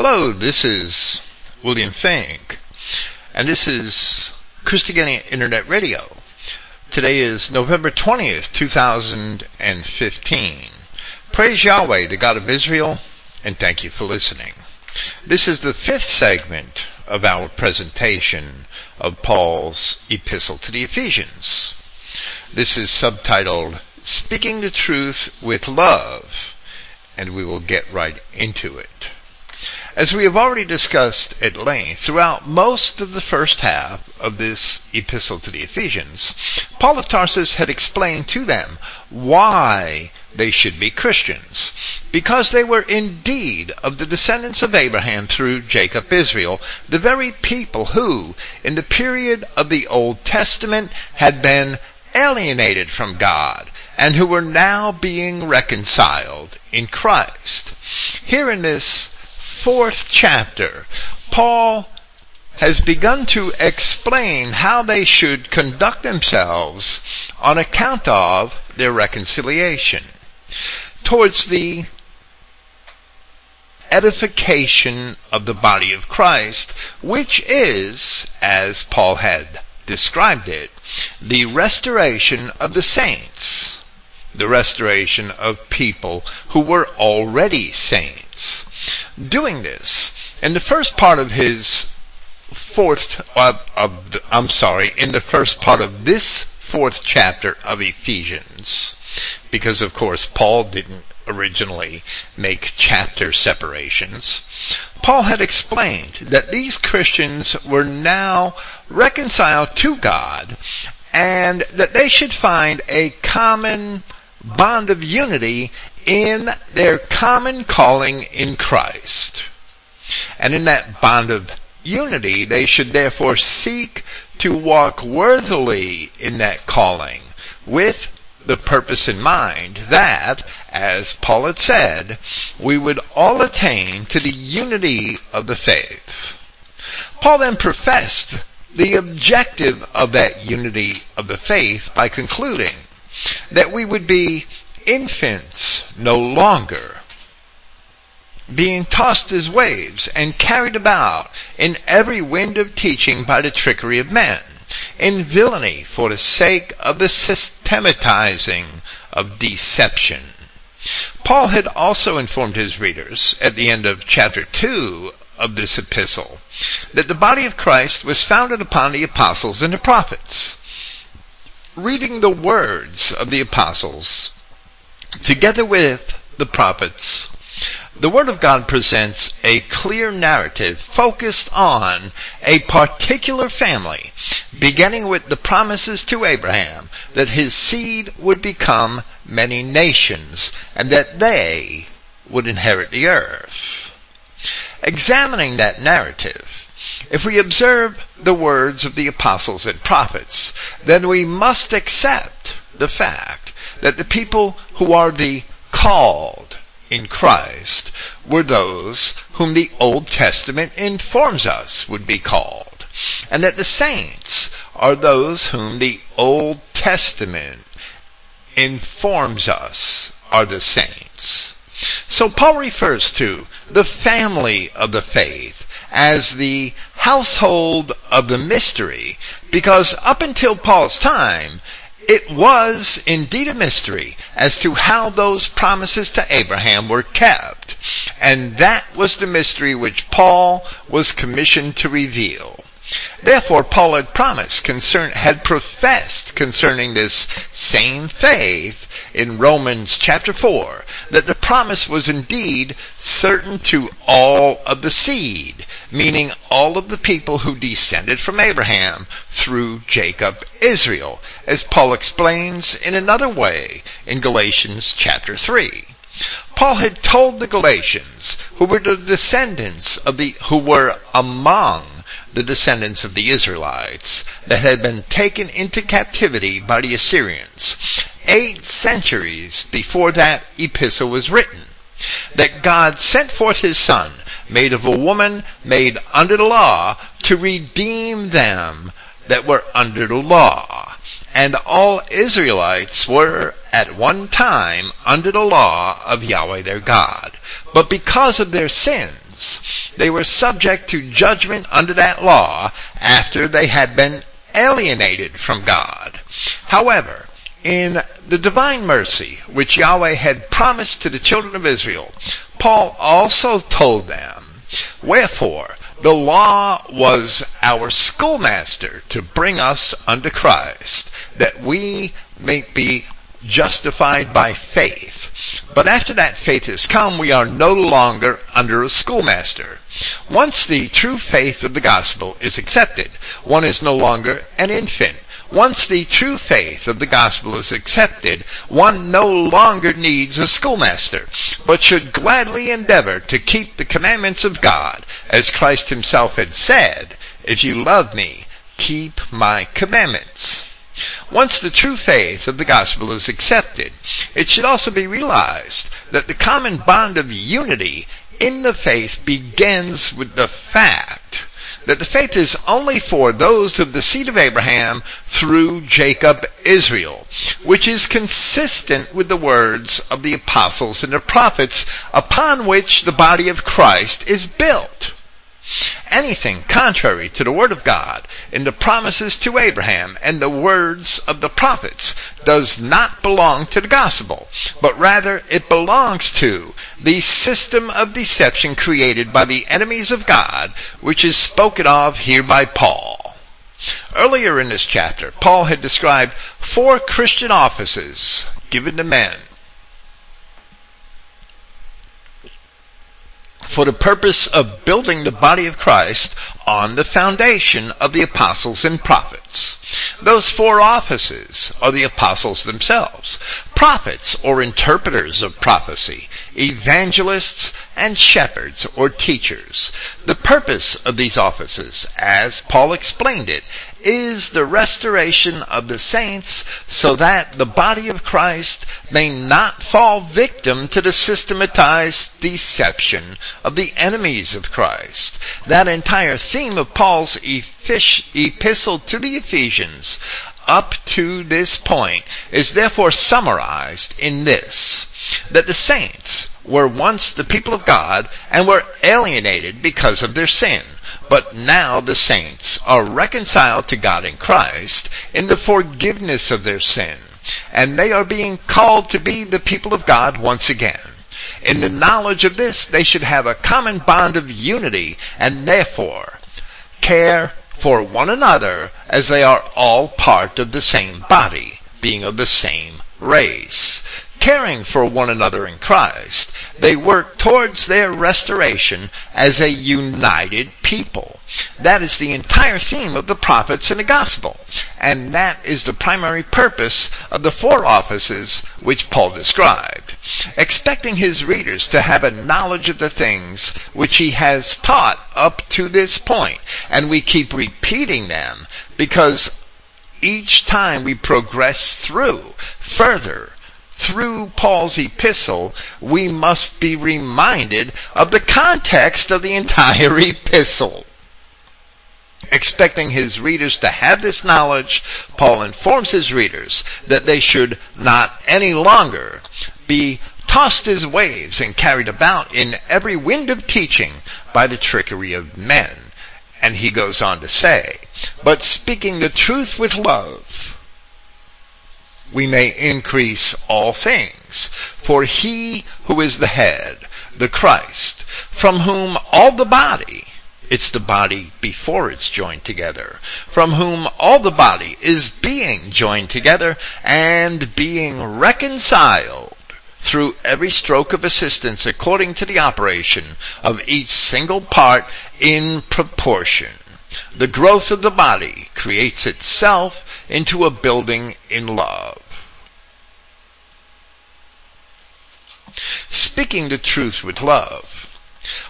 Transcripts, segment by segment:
Hello, this is William Finck, and this is Christogenea Internet Radio. Today is November 20th, 2015. Praise Yahweh, the God of Israel, and thank you for listening. This is the fifth segment of our presentation of Paul's epistle to the Ephesians. This is subtitled Speaking the Truth with Love, and we will get right into it. As we have already discussed at length throughout most of the first half of this epistle to the Ephesians, Paul of Tarsus had explained to them why they should be Christians. Because they were indeed of the descendants of Abraham through Jacob Israel, the very people who, in the period of the Old Testament, had been alienated from God and who were now being reconciled in Christ. Here in this fourth chapter, Paul has begun to explain how they should conduct themselves on account of their reconciliation. Towards the edification of the body of Christ, which is, as Paul had described it, the restoration of the saints, the restoration of people who were already saints doing this. In the first part of his fourth, uh, of the, I'm sorry, in the first part of this fourth chapter of Ephesians, because of course Paul didn't originally make chapter separations, Paul had explained that these Christians were now reconciled to God and that they should find a common bond of unity in their common calling in Christ. And in that bond of unity, they should therefore seek to walk worthily in that calling with the purpose in mind that, as Paul had said, we would all attain to the unity of the faith. Paul then professed the objective of that unity of the faith by concluding that we would be infants no longer, being tossed as waves and carried about in every wind of teaching by the trickery of men, in villainy for the sake of the systematizing of deception. Paul had also informed his readers at the end of chapter 2 of this epistle that the body of Christ was founded upon the apostles and the prophets. Reading the words of the apostles Together with the prophets, the Word of God presents a clear narrative focused on a particular family, beginning with the promises to Abraham that his seed would become many nations and that they would inherit the earth. Examining that narrative, if we observe the words of the apostles and prophets, then we must accept the fact that the people who are the called in Christ were those whom the Old Testament informs us would be called, and that the saints are those whom the Old Testament informs us are the saints. So Paul refers to the family of the faith as the household of the mystery because up until Paul's time, it was indeed a mystery as to how those promises to Abraham were kept. And that was the mystery which Paul was commissioned to reveal. Therefore, Paul had promised, concern, had professed concerning this same faith in Romans chapter 4, that the promise was indeed certain to all of the seed, meaning all of the people who descended from Abraham through Jacob Israel, as Paul explains in another way in Galatians chapter 3. Paul had told the Galatians, who were the descendants of the, who were among the descendants of the Israelites that had been taken into captivity by the Assyrians eight centuries before that epistle was written. That God sent forth his son, made of a woman, made under the law, to redeem them that were under the law. And all Israelites were at one time under the law of Yahweh their God. But because of their They were subject to judgment under that law after they had been alienated from God. However, in the divine mercy which Yahweh had promised to the children of Israel, Paul also told them, Wherefore, the law was our schoolmaster to bring us unto Christ, that we may be justified by faith. But after that faith has come, we are no longer under a schoolmaster. Once the true faith of the gospel is accepted, one is no longer an infant. Once the true faith of the gospel is accepted, one no longer needs a schoolmaster, but should gladly endeavor to keep the commandments of God, as Christ himself had said, if you love me, keep my commandments. Once the true faith of the gospel is accepted, it should also be realized that the common bond of unity in the faith begins with the fact that the faith is only for those of the seed of Abraham through Jacob Israel, which is consistent with the words of the apostles and the prophets upon which the body of Christ is built. Anything contrary to the Word of God in the promises to Abraham and the words of the prophets does not belong to the gospel, but rather it belongs to the system of deception created by the enemies of God, which is spoken of here by Paul. Earlier in this chapter, Paul had described four Christian offices given to men for the purpose of building the body of Christ on the foundation of the apostles and prophets. Those four offices are the apostles themselves, prophets or interpreters of prophecy, evangelists and shepherds or teachers. The purpose of these offices, as Paul explained it, is the restoration of the saints so that the body of Christ may not fall victim to the systematized deception of the enemies of Christ. That entire theme of Paul's epistle to the Ephesians up to this point is therefore summarized in this, that the saints were once the people of God and were alienated because of their sin. But now the saints are reconciled to God in Christ in the forgiveness of their sin. And they are being called to be the people of God once again. In the knowledge of this, they should have a common bond of unity and therefore care for one another as they are all part of the same body, being of the same race caring for one another in Christ, they work towards their restoration as a united people. That is the entire theme of the prophets and the gospel. And that is the primary purpose of the four offices which Paul described. Expecting his readers to have a knowledge of the things which he has taught up to this. And we keep repeating them because each time we progress through further through Paul's epistle, we must be reminded of the context of the entire epistle. Expecting his readers to have this knowledge, Paul informs his readers that they should not any longer be tossed as waves and carried about in every wind of teaching by the trickery of men. And he goes on to say, but speaking the truth with love, we may increase all things. For he who is the head, the Christ, from whom all the body, it's the body before it's joined together, from whom all the body is being joined together and being reconciled through every stroke of assistance according to the operation of each single part in proportion. The growth of the body creates itself into a building in love. Speaking the truth with love.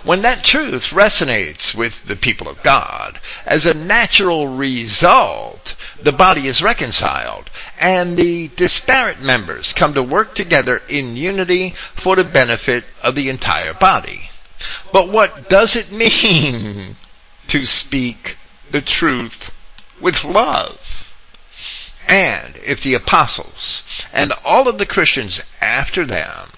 When that truth resonates with the people of God, as a natural result, the body is reconciled, and the disparate members come to work together in unity for the benefit of the entire body. But what does it mean to speak the truth with love. And if the apostles and all of the Christians after them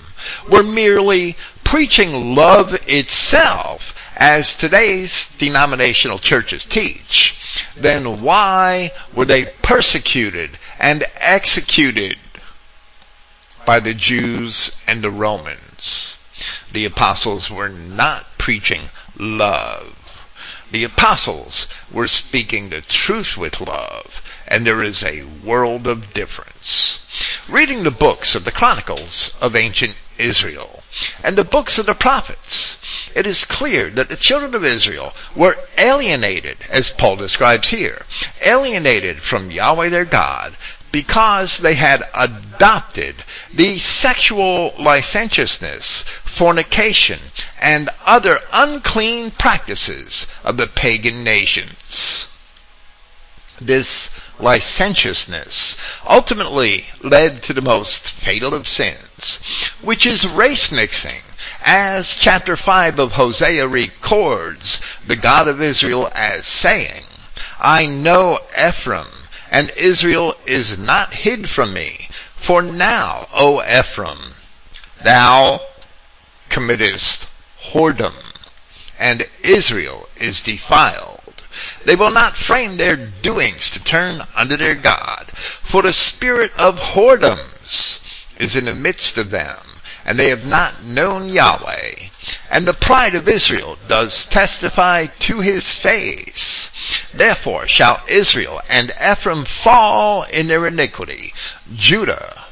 were merely preaching love itself as today's denominational churches teach, then why were they persecuted and executed by the Jews and the Romans? The apostles were not preaching love. The apostles were speaking the truth with love, and there is a world of difference. Reading the books of the Chronicles of ancient Israel and the books of the prophets, it is clear that the children of Israel were alienated, as Paul describes here, alienated from Yahweh their God because they had adopted the sexual licentiousness, fornication, and other unclean practices of the pagan nations. This licentiousness ultimately led to the most fatal of sins, which is race mixing, as chapter 5 of Hosea records the God of Israel as saying, I know Ephraim and Israel is not hid from me. For now, O Ephraim, thou committest whoredom, and Israel is defiled. They will not frame their doings to turn unto their God, for the spirit of whoredoms is in the midst of them, and they have not known Yahweh. And the pride of Israel does testify to his face. Therefore shall Israel and Ephraim fall in their iniquity. Judah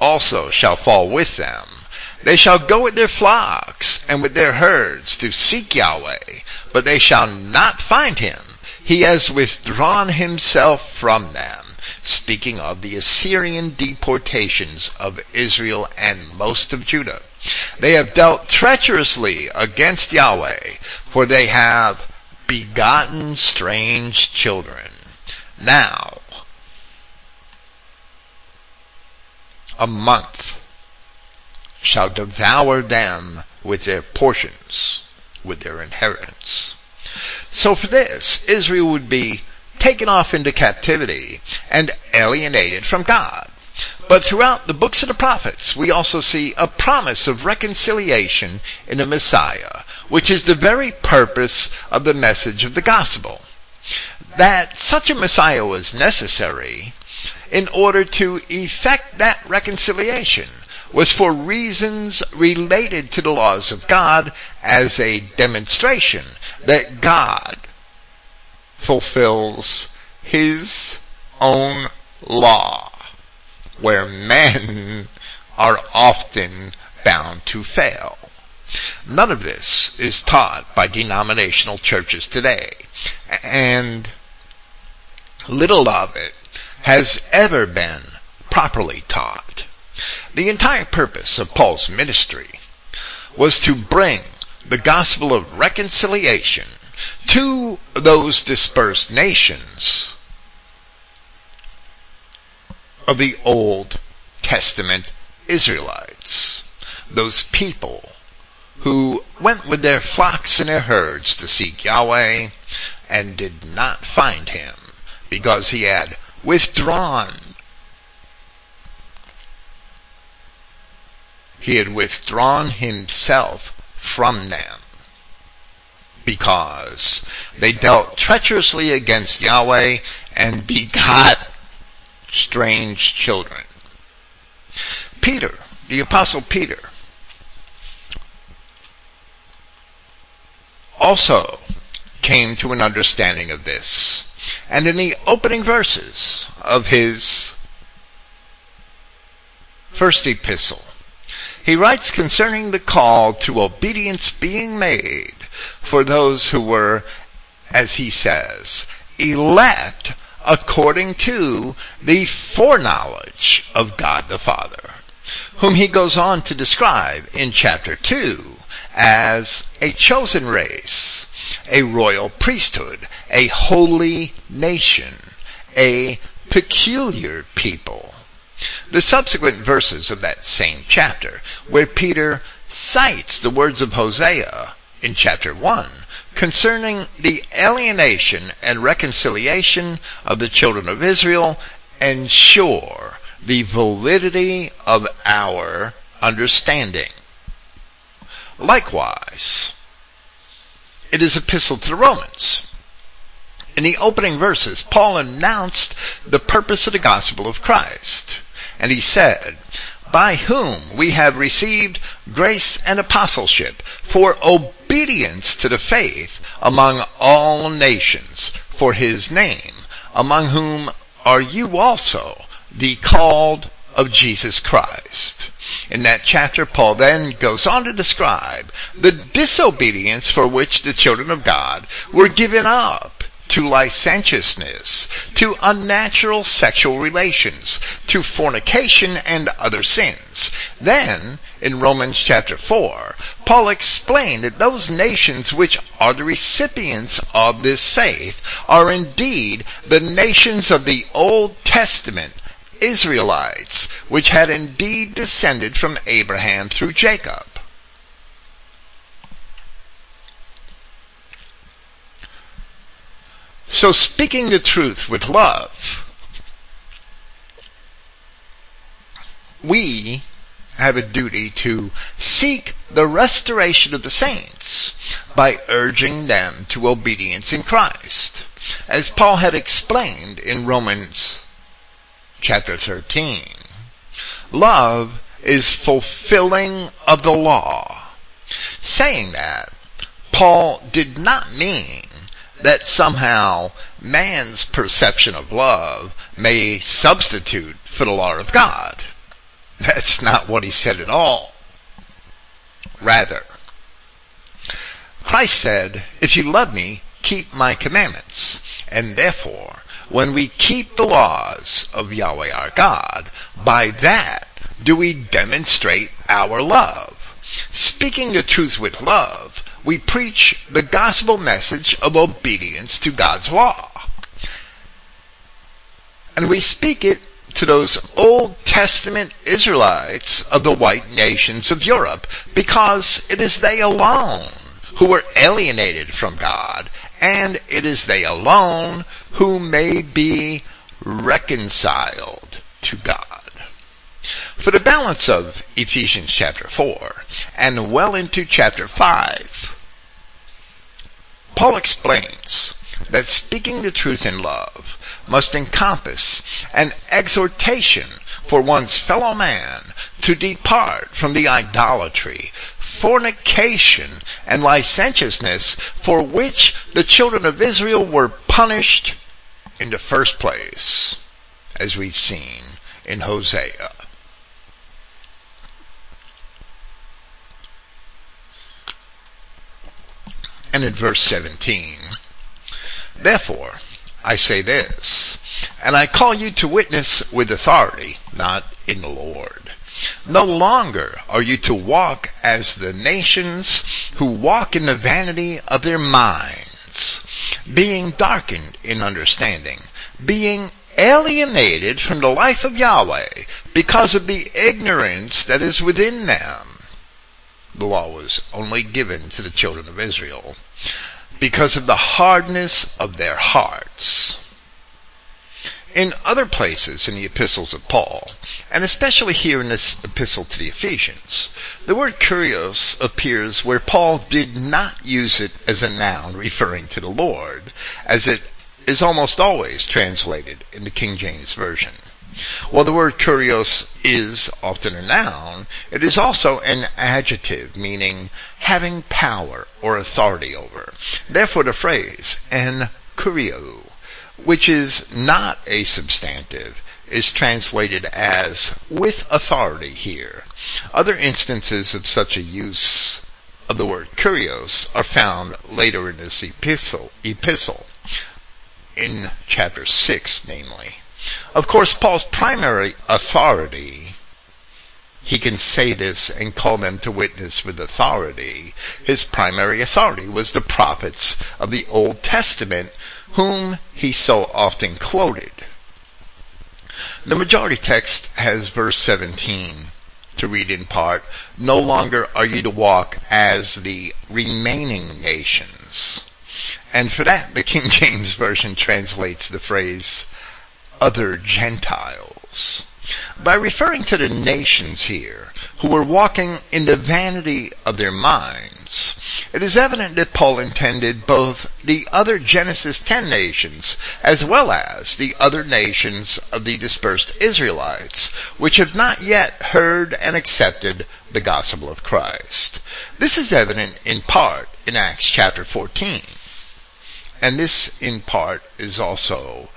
also shall fall with them. They shall go with their flocks and with their herds to seek Yahweh, but they shall not find him. He has withdrawn himself from them speaking of the Assyrian deportations of Israel and most of Judah. They have dealt treacherously against Yahweh, for they have begotten strange children. Now, a month shall devour them with their portions, with their inheritance. So for this, Israel would be taken off into captivity and alienated from God. But throughout the books of the prophets, we also see a promise of reconciliation in the Messiah, which is the very purpose of the message of the gospel. That such a Messiah was necessary in order to effect that reconciliation was for reasons related to the laws of God as a demonstration that God fulfills his own law, where men are often bound to fail. None of this is taught by denominational churches today, and little of it has ever been properly taught. The entire purpose of Paul's ministry was to bring the gospel of reconciliation to those dispersed nations of the Old Testament Israelites. Those people who went with their flocks and their herds to seek Yahweh and did not find him because he had withdrawn. He had withdrawn himself from them because they dealt treacherously against Yahweh and begot strange children. Peter, the apostle Peter, also came to an understanding of this. And in the opening verses of his first epistle, he writes concerning the call to obedience being made for those who were, as he says, elect according to the foreknowledge of God the Father, whom he goes on to describe in chapter 2 as a chosen race, a royal priesthood, a holy nation, a peculiar people. The subsequent verses of that same chapter, where Peter cites the words of Hosea in chapter 1 concerning the alienation and reconciliation of the children of Israel ensure the validity of our understanding. Likewise, in his epistle to the Romans. In the opening verses, Paul announced the purpose of the gospel of Christ. And he said, by whom we have received grace and apostleship for obedience to the faith among all nations for his name, among whom are you also, the called of Jesus Christ. In that chapter, Paul then goes on to describe the disobedience for which the children of God were given up to licentiousness, to unnatural sexual relations, to fornication and other sins. Then, in Romans chapter 4, Paul explained that those nations which are the recipients of this faith are indeed the nations of the Old Testament Israelites, which had indeed descended from Abraham through Jacob. So speaking the truth with love, we have a duty to seek the restoration of the saints by urging them to obedience in Christ. As Paul had explained in Romans chapter 13. Love is fulfilling of the law. Saying that, Paul did not mean that somehow man's perception of love may substitute for the law of God. That's not what he said at all. Rather, Christ said, if you love me, keep my commandments. And therefore, when we keep the laws of Yahweh our God, by that do we demonstrate our love. Speaking the truth with love, we preach the gospel message of obedience to God's law. And we speak it to those Old Testament Israelites of the white nations of Europe because it is they alone who were alienated from God and it is they alone who may be reconciled to God. For the balance of Ephesians chapter 4 and well into chapter 5, Paul explains that speaking the truth in love must encompass an exhortation for one's fellow man to depart from the idolatry, fornication, and licentiousness for which the children of Israel were punished in the first place, as we've seen in Hosea. And in verse 17, Therefore, I say this, and I call you to witness with authority, not in the Lord. No longer are you to walk as the nations who walk in the vanity of their minds, being darkened in understanding, being alienated from the life of Yahweh because of the ignorance that is within them. The law was only given to the children of Israel because of the hardness of their hearts. In other places in the epistles of Paul, and especially here in this epistle to the Ephesians, the word kurios appears where Paul did not use it as a noun referring to the Lord, as it is almost always translated in the King James Version. While the word kurios is often a noun, it is also an adjective meaning having power or authority over. Therefore the phrase, en kurio, which is not a substantive, is translated as with authority here. Other instances of such a use of the word kurios are found later in this epistle, epistle in chapter 6 namely. Of course, Paul's primary authority, he can say this and call them to witness with authority. His primary authority was the prophets of the Old Testament whom he so often quoted. The majority text has verse 17 to read in part, no longer are you to walk as the remaining nations. And for that, the King James Version translates the phrase, other Gentiles. By referring to the nations here, who were walking in the vanity of their minds. It is evident that Paul intended both the other Genesis 10 nations as well as the other nations of the dispersed Israelites, which have not yet heard and accepted the gospel of Christ. This is evident in part in Acts chapter 14. And this in part is also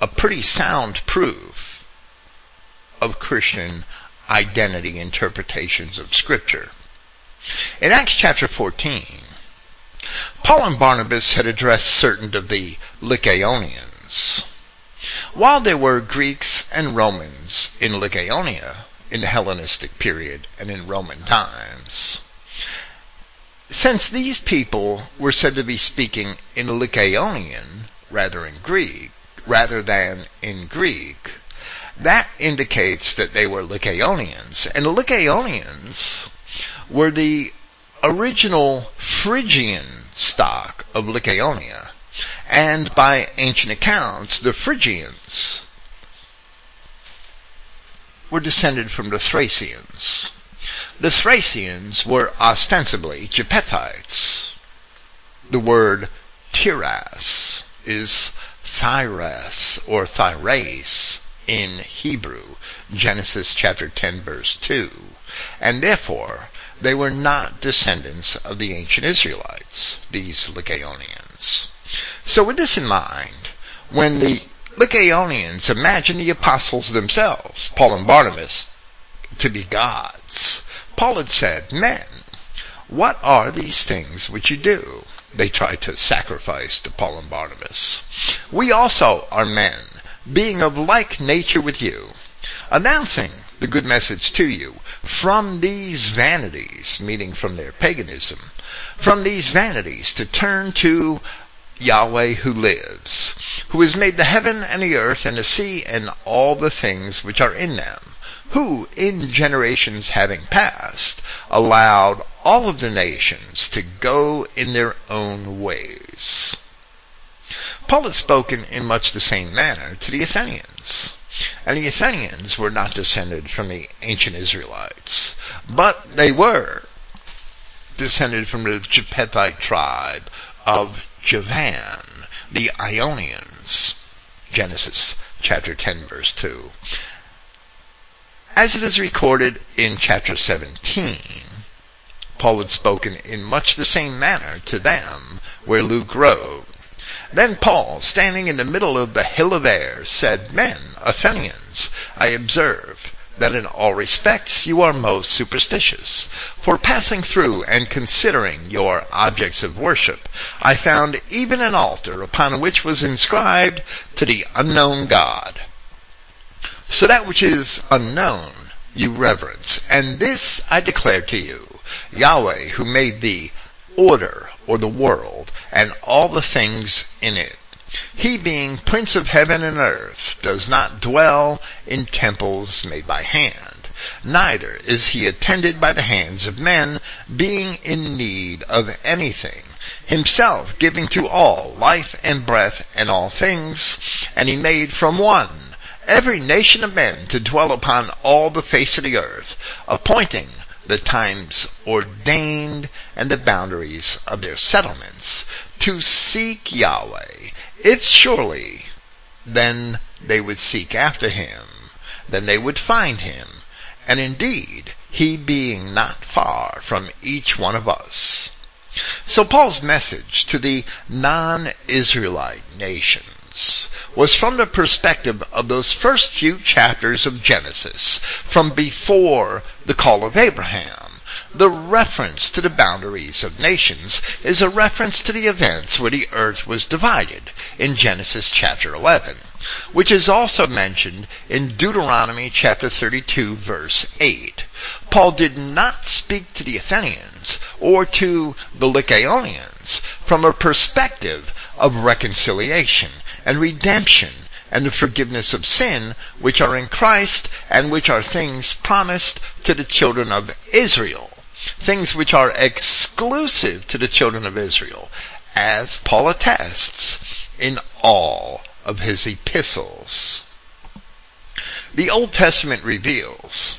a pretty sound proof of Christian identity interpretations of scripture. In Acts chapter 14, Paul and Barnabas had addressed certain of the Lycaonians. While there were Greeks and Romans in Lycaonia in the Hellenistic period and in Roman times, since these people were said to be speaking in Lycaonian rather than Greek, rather than in Greek, that indicates that they were Lycaonians. And the Lycaonians were the original Phrygian stock of Lycaonia. And by ancient accounts, the Phrygians were descended from the Thracians. The Thracians were ostensibly Japhethites. The word Tiras is Thyras or Thyres in Hebrew, Genesis chapter 10 verse 2. And therefore, they were not descendants of the ancient Israelites, these Lycaonians. So with this in mind, when the Lycaonians imagined the apostles themselves, Paul and Barnabas, to be gods, Paul had said, Men, what are these things which you do? They tried to sacrifice to Paul and Barnabas. We also are men, being of like nature with you, announcing the good message to you from these vanities, meaning from their paganism, from these vanities to turn to Yahweh who lives, who has made the heaven and the earth and the sea and all the things which are in them, who, in generations having passed, allowed all of the nations to go in their own ways. Paul had spoken in much the same manner to the Athenians. And the Athenians were not descended from the ancient Israelites, but they were descended from the Japhethite tribe of Javan, the Ionians. Genesis chapter 10 verse 2. As it is recorded in chapter 17, Paul had spoken in much the same manner to them where Luke wrote, then Paul, standing in the middle of the hill of Ares, said, Men, Athenians, I observe that in all respects you are most superstitious. For passing through and considering your objects of worship, I found even an altar upon which was inscribed to the unknown God. So that which is unknown you reverence, and this I declare to you, Yahweh who made the order or the world and all the things in it. He being Prince of heaven and earth does not dwell in temples made by hand, neither is he attended by the hands of men, being in need of anything, himself giving to all life and breath and all things, and he made from one every nation of men to dwell upon all the face of the earth, appointing the times ordained and the boundaries of their settlements to seek Yahweh. If surely then they would seek after him, then they would find him, and indeed, he being not far from each one of us. So Paul's message to the non-Israelite nation was from the perspective of those first few chapters of Genesis, from before the call of Abraham. The reference to the boundaries of nations is a reference to the events where the earth was divided in Genesis chapter 11, which is also mentioned in Deuteronomy chapter 32 verse 8. Paul did not speak to the Athenians or to the Lycaonians from a perspective of reconciliation and redemption and the forgiveness of sin, which are in Christ and which are things promised to the children of Israel. Things which are exclusive to the children of Israel, as Paul attests in all of his epistles. The Old Testament reveals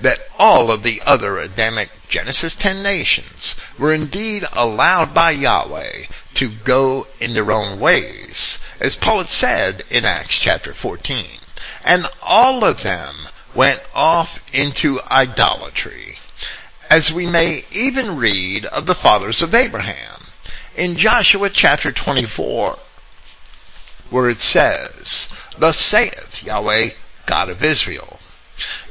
that all of the other Adamic Genesis 10 nations were indeed allowed by Yahweh to go in their own ways, as Paul had said in Acts chapter 14. And all of them went off into idolatry, as we may even read of the fathers of Abraham in Joshua chapter 24, where it says, Thus saith Yahweh, God of Israel,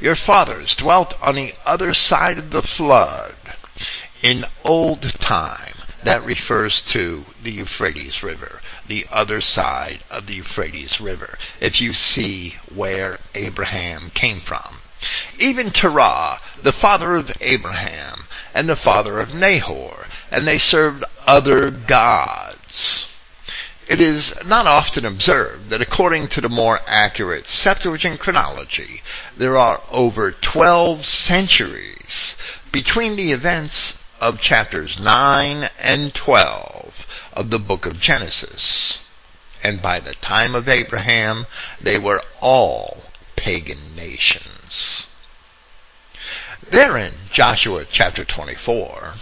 Your fathers dwelt on the other side of the flood in old time. That refers to the Euphrates River, the other side of the Euphrates River, if you see where Abraham came from. Even Terah, the father of Abraham, and the father of Nahor, and they served other gods. It is not often observed that according to the more accurate Septuagint chronology, there are over 12 centuries between the events of chapters 9 and 12 of the book of Genesis. And by the time of Abraham, they were all pagan nations. There in Joshua chapter 24,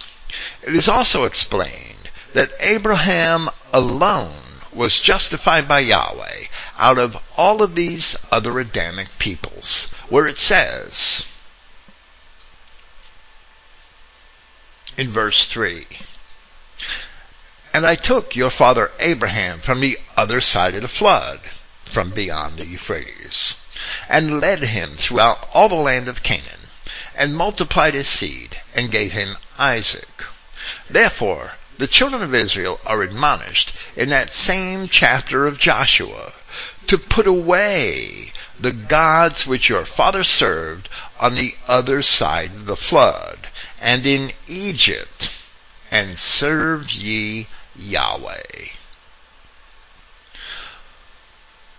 it is also explained that Abraham alone was justified by Yahweh out of all of these other Adamic peoples, where it says in verse 3, And I took your father Abraham from the other side of the flood, from beyond the Euphrates, and led him throughout all the land of Canaan, and multiplied his seed, and gave him Isaac. Therefore, the children of Israel are admonished in that same chapter of Joshua to put away the gods which your father served on the other side of the flood and in Egypt and serve ye Yahweh.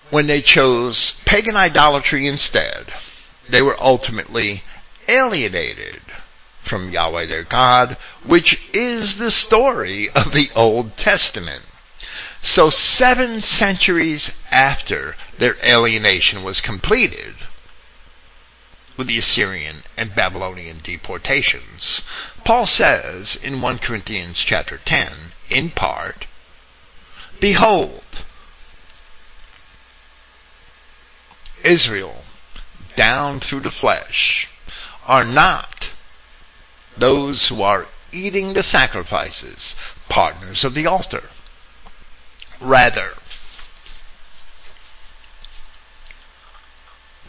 When they chose pagan idolatry instead, they were ultimately alienated from Yahweh their God, which is the story of the Old Testament. So seven centuries after their alienation was completed, with the Assyrian and Babylonian deportations, Paul says in 1 Corinthians chapter 10, in part, Behold, Israel, down through the flesh, are not those who are eating the sacrifices, partners of the altar. Rather,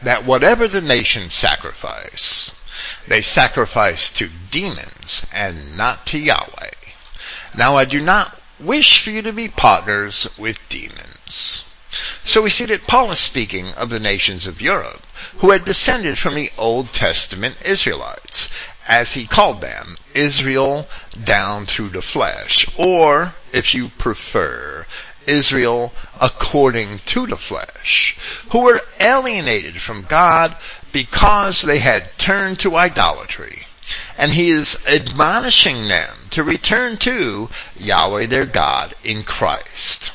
that whatever the nations sacrifice, they sacrifice to demons and not to Yahweh. Now I do not wish for you to be partners with demons. So we see that Paul is speaking of the nations of Europe who had descended from the Old Testament Israelites as he called them, Israel down through the flesh, or, if you prefer, Israel according to the flesh, who were alienated from God because they had turned to idolatry. And he is admonishing them to return to Yahweh their God in Christ.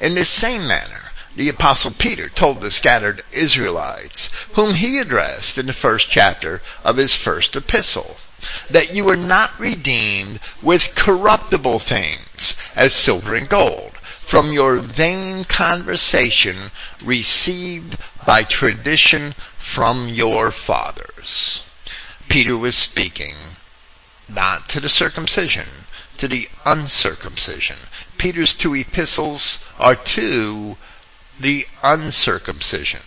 In this same manner, the apostle Peter told the scattered Israelites, whom he addressed in the first chapter of his first epistle, that you were not redeemed with corruptible things as silver and gold from your vain conversation received by tradition from your fathers. Peter was speaking not to the circumcision, to the uncircumcision. Peter's two epistles are to the uncircumcision,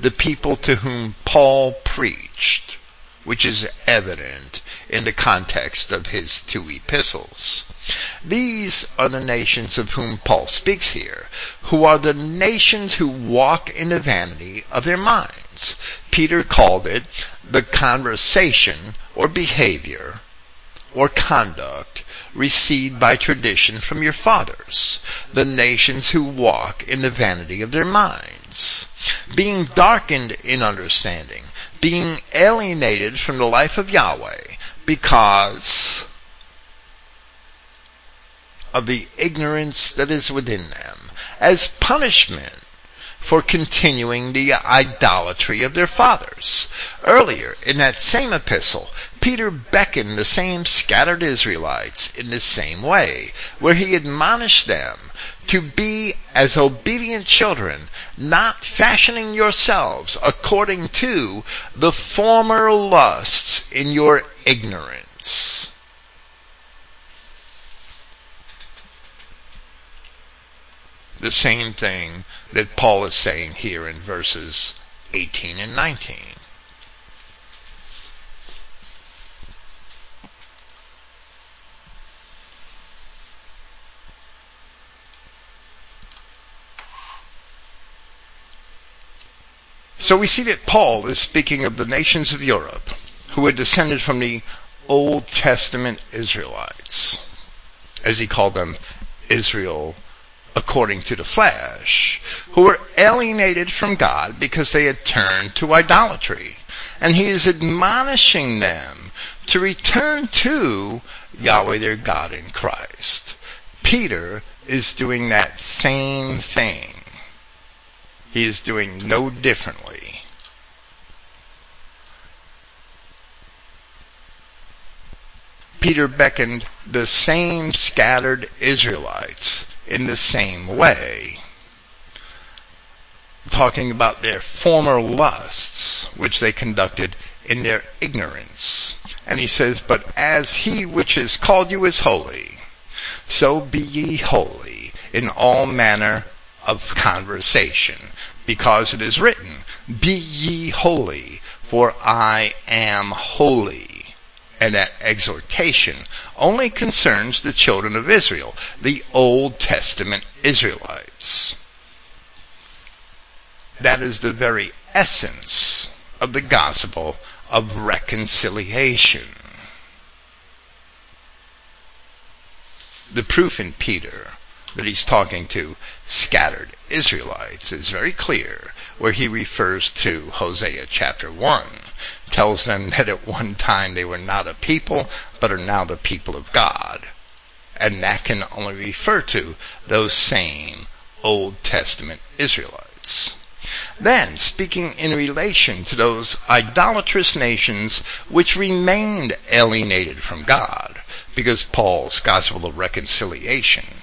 the people to whom Paul preached, which is evident in the context of his two epistles. These are the nations of whom Paul speaks here, who are the nations who walk in the vanity of their minds. Peter called it the conversation or behavior or conduct received by tradition from your fathers, the nations who walk in the vanity of their minds, being darkened in understanding, being alienated from the life of Yahweh because of the ignorance that is within them, as punishment for continuing the idolatry of their fathers. Earlier, in that same epistle, Peter beckoned the same scattered Israelites in the same way, where he admonished them to be as obedient children, not fashioning yourselves according to the former lusts in your ignorance. The same thing that Paul is saying here in verses 18 and 19. So we see that Paul is speaking of the nations of Europe who had descended from the Old Testament Israelites, as he called them Israel according to the flesh, who were alienated from God because they had turned to idolatry. And he is admonishing them to return to Yahweh their God in Christ. Peter is doing that same thing. He is doing no differently. Peter beckoned the same scattered Israelites in the same way. Talking about their former lusts, which they conducted in their ignorance. And he says, But as he which is called you is holy, so be ye holy in all manner of conversation, because it is written, Be ye holy, for I am holy and that exhortation only concerns the children of Israel, the Old Testament Israelites. That is the very essence of the gospel of reconciliation. The proof in Peter that he's talking to scattered Israelites is very clear, where he refers to Hosea chapter 1, tells them that at one time they were not a people, but are now the people of God. And that can only refer to those same Old Testament Israelites. Then, speaking in relation to those idolatrous nations which remained alienated from God, because Paul's gospel of reconciliation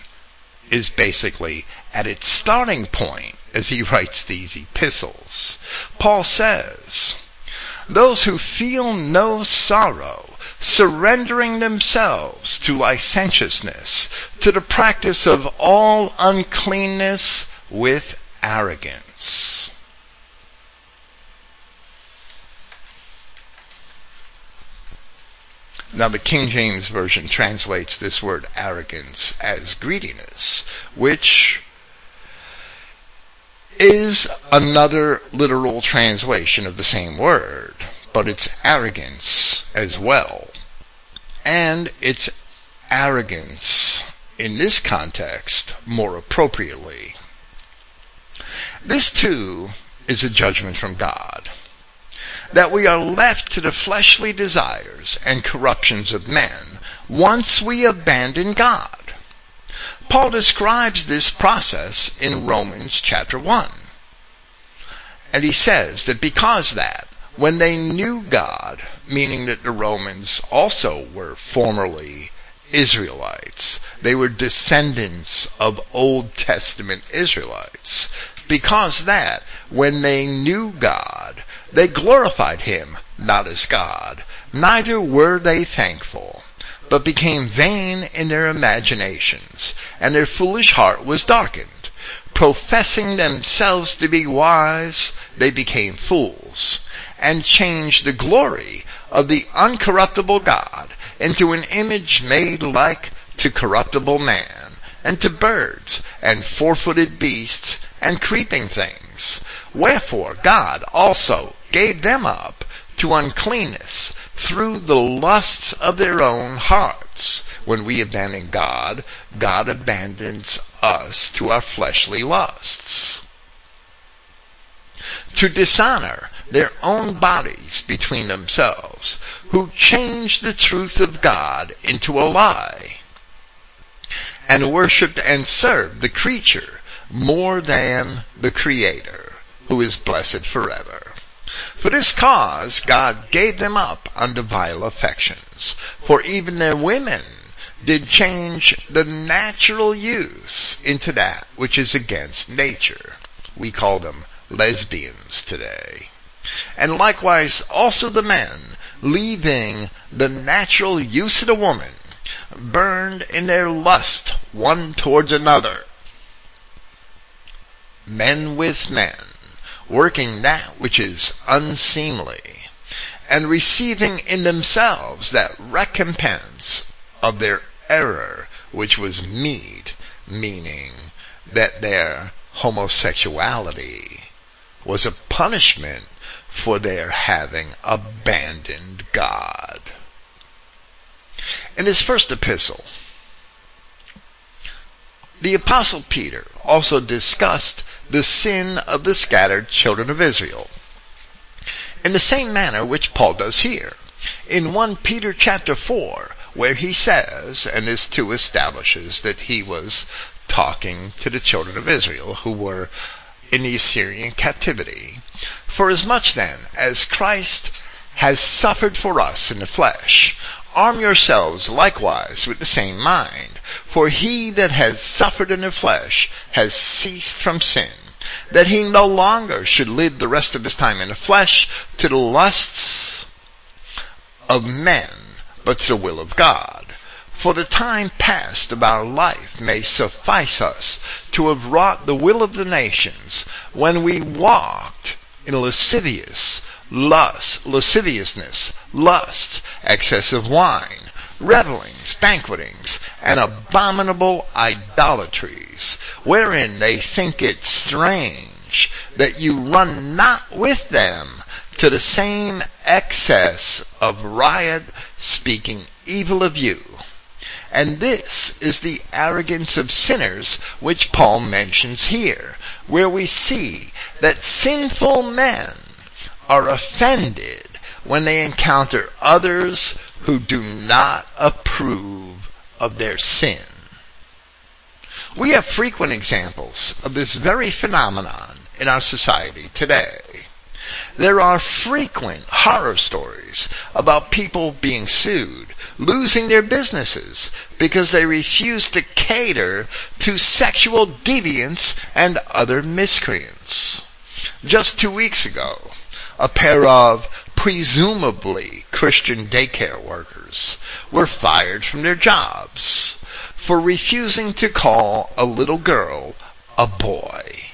is basically at its starting point as he writes these epistles. Paul says, those who feel no sorrow, surrendering themselves to licentiousness, to the practice of all uncleanness with arrogance. Now the King James Version translates this word arrogance as greediness, which is another literal translation of the same word, but it's arrogance as well. And it's arrogance in this context more appropriately. This too is a judgment from God that we are left to the fleshly desires and corruptions of men once we abandon God. Paul describes this process in Romans chapter 1. And he says that because that, when they knew God, meaning that the Romans also were formerly Israelites, they were descendants of Old Testament Israelites. Because that, when they knew God, they glorified him not as God, neither were they thankful, but became vain in their imaginations, and their foolish heart was darkened. Professing themselves to be wise, they became fools, and changed the glory of the uncorruptible God into an image made like to corruptible man, and to birds, and four-footed beasts, and creeping things. Wherefore God also gave them up to uncleanness through the lusts of their own hearts. When we abandon God, God abandons us to our fleshly lusts. To dishonor their own bodies between themselves, who change the truth of God into a lie, and worshipped and served the creature more than the Creator, who is blessed forever. For this cause God gave them up unto vile affections, for even their women did change the natural use into that which is against nature. We call them lesbians today. And likewise also the men, leaving the natural use of the woman, burned in their lust one towards another. Men with men, working that which is unseemly, and receiving in themselves that recompense of their error, which was meet, meaning that their homosexuality was a punishment for their having abandoned God. In his first epistle, the apostle Peter also discussed the sin of the scattered children of Israel in the same manner which Paul does here. In 1 Peter chapter 4, where he says, and this too establishes that he was talking to the children of Israel who were in the Assyrian captivity. For as much then as Christ has suffered for us in the flesh, arm yourselves likewise with the same mind. For he that has suffered in the flesh has ceased from sin, that he no longer should live the rest of his time in the flesh to the lusts of men, but to the will of God. For the time past of our life may suffice us to have wrought the will of the nations when we walked in lascivious lust, lasciviousness, lusts, excess of wine, revelings, banquetings, and abominable idolatries, wherein they think it strange that you run not with them to the same excess of riot, speaking evil of you. And this is the arrogance of sinners which Paul mentions here, where we see that sinful men are offended when they encounter others who do not approve of their sin. We have frequent examples of this very phenomenon in our society today. There are frequent horror stories about people being sued, losing their businesses because they refuse to cater to sexual deviants and other miscreants. Just two weeks ago, a pair of presumably Christian daycare workers were fired from their jobs for refusing to call a little girl a boy.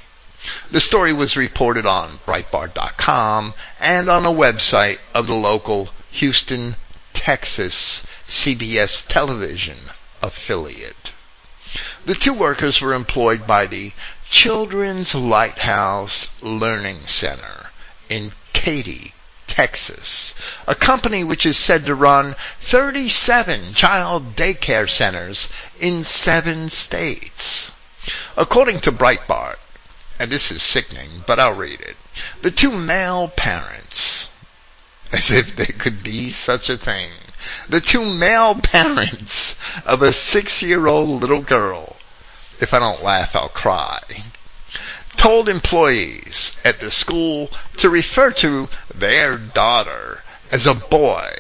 The story was reported on Breitbart.com and on a website of the local Houston, Texas CBS television affiliate. The two workers were employed by the Children's Lighthouse Learning Center in Katy, Texas, a company which is said to run 37 child daycare centers in seven states. According to Breitbart, and this is sickening, but I'll read it. The two male parents, as if there could be such a thing, the two male parents of a six-year-old little girl, if I don't laugh, I'll cry, told employees at the school to refer to their daughter as a boy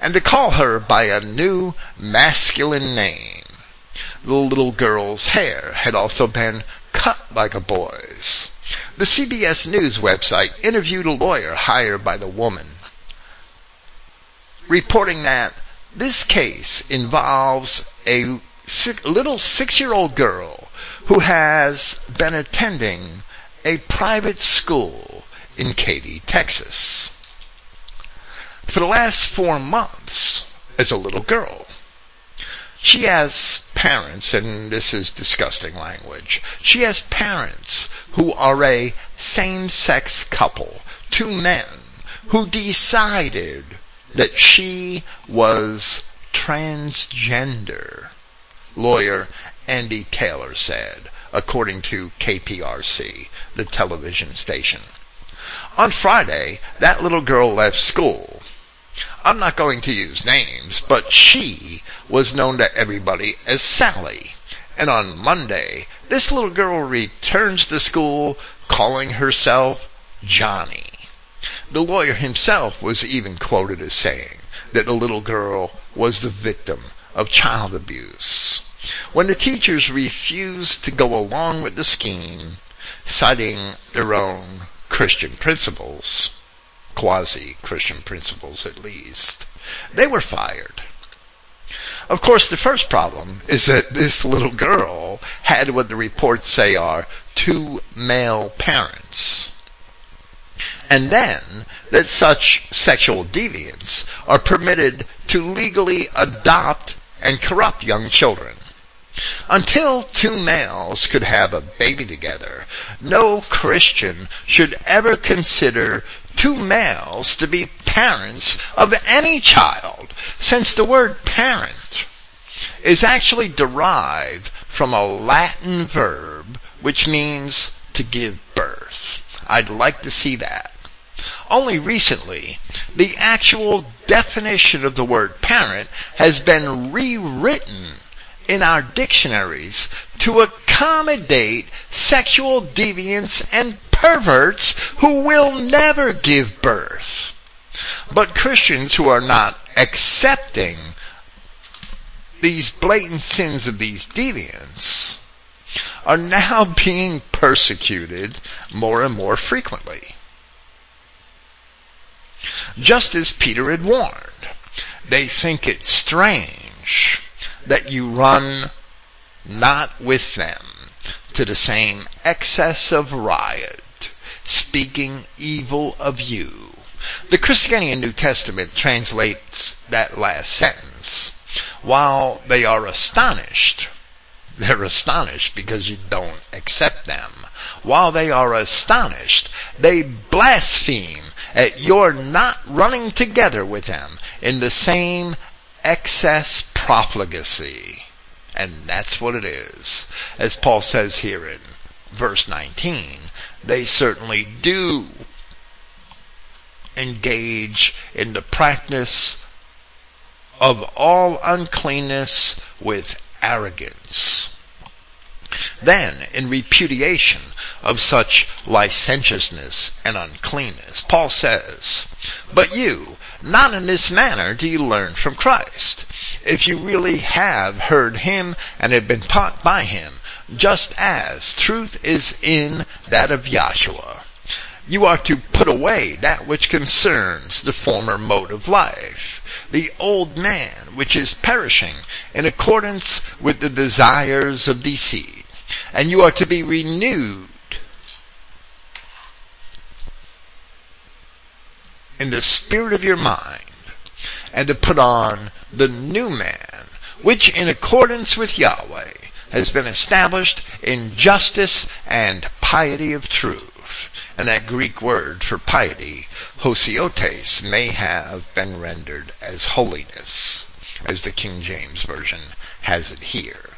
and to call her by a new masculine name. The little girl's hair had also been cut like a boy's. The CBS News website interviewed a lawyer hired by the woman, reporting that this case involves a little six-year-old girl who has been attending a private school in Katy, Texas. For the last four months, as a little girl, she has parents, and this is disgusting language. She has parents who are a same-sex couple, two men, who decided that she was transgender. Lawyer Andy Taylor said, according to KPRC, the television station. On Friday, that little girl left school I'm not going to use names, but she was known to everybody as Sally, And on Monday, this little girl returns to school calling herself Johnny. The lawyer himself was even quoted as saying that the little girl was the victim of child abuse. When the teachers refused to go along with the scheme, citing their own Christian principles, quasi-Christian principles at least, they were fired. Of course, the first problem is that this little girl had what the reports say are two male parents. And then that such sexual deviants are permitted to legally adopt and corrupt young children. Until two males could have a baby together, no Christian should ever consider two males to be parents of any child, since the word parent is actually derived from a Latin verb which means to give birth. I'd like to see that. Only recently, the actual definition of the word parent has been rewritten in our dictionaries to accommodate sexual deviants and perverts who will never give birth. But Christians who are not accepting these blatant sins of these deviants are now being persecuted more and more frequently. Just as Peter had warned, they think it strange that you run not with them to the same excess of riot, speaking evil of you. The Christogenea New Testament translates that last sentence. While they are astonished, they're astonished because you don't accept them. While they are astonished, they blaspheme Uh, at your not running together with them in the same excess profligacy. And that's what it is. As Paul says here in verse 19, they certainly do engage in the practice of all uncleanness with arrogance. Then, in repudiation of such licentiousness and uncleanness, Paul says, But you, not in this manner do you learn from Christ. If you really have heard him and have been taught by him, just as truth is in that of Yahshua, You are to put away that which concerns the former mode of life, the old man which is perishing in accordance with the desires of deceit and you are to be renewed in the spirit of your mind and to put on the new man, which in accordance with Yahweh has been established in justice and piety of truth. And that Greek word for piety, hosiotes, may have been rendered as holiness, as the King James Version has it here.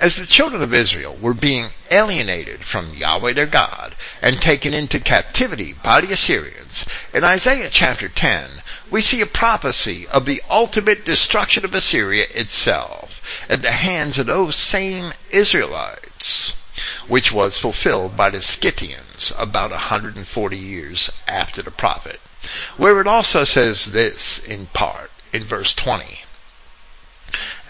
As the children of Israel were being alienated from Yahweh their God and taken into captivity by the Assyrians, in Isaiah chapter 10, we see a prophecy of the ultimate destruction of Assyria itself at the hands of those same Israelites, which was fulfilled by the Scythians about 140 years after the prophet, where it also says this in part in verse 20.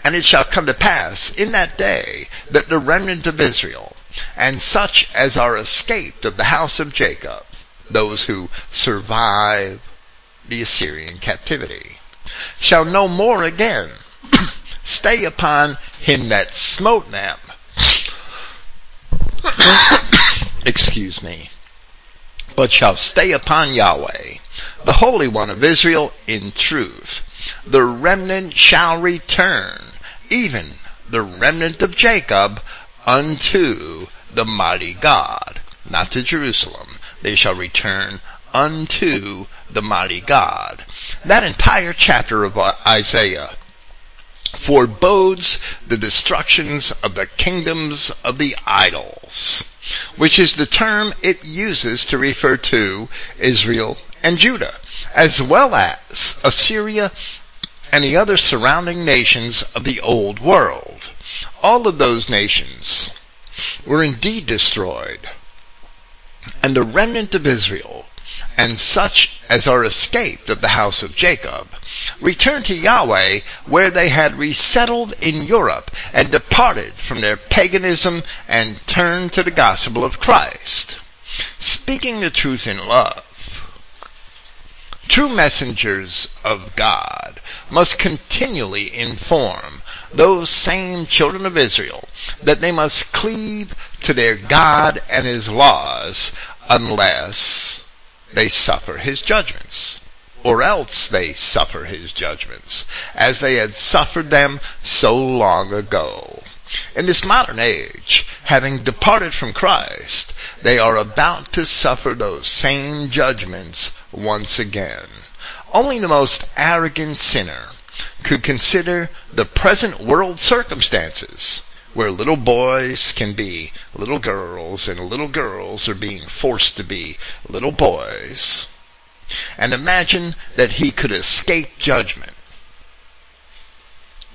And it shall come to pass in that day that the remnant of Israel, and such as are escaped of the house of Jacob, those who survive the Assyrian captivity, shall no more again stay upon him that smote them. Excuse me. But shall stay upon Yahweh, the Holy One of Israel in truth. The remnant shall return even the remnant of Jacob unto the mighty God. Not to Jerusalem. They shall return unto the mighty God. That entire chapter of Isaiah forebodes the destructions of the kingdoms of the idols, which is the term it uses to refer to Israel and Judah, as well as Assyria and the other surrounding nations of the old world. all of those nations were indeed destroyed, and the remnant of Israel and such as are escaped of the house of Jacob returned to Yahweh where they had resettled in Europe and departed from their paganism and turned to the gospel of Christ, speaking the truth in love. True messengers of God must continually inform those same children of Israel that they must cleave to their God and His laws unless they suffer his judgments. Or else they suffer his judgments, as they had suffered them so long ago. In this modern age, having departed from Christ, they are about to suffer those same judgments once again. Only the most arrogant sinner could consider the present world circumstances where little boys can be little girls and little girls are being forced to be little boys. And imagine that he could escape judgment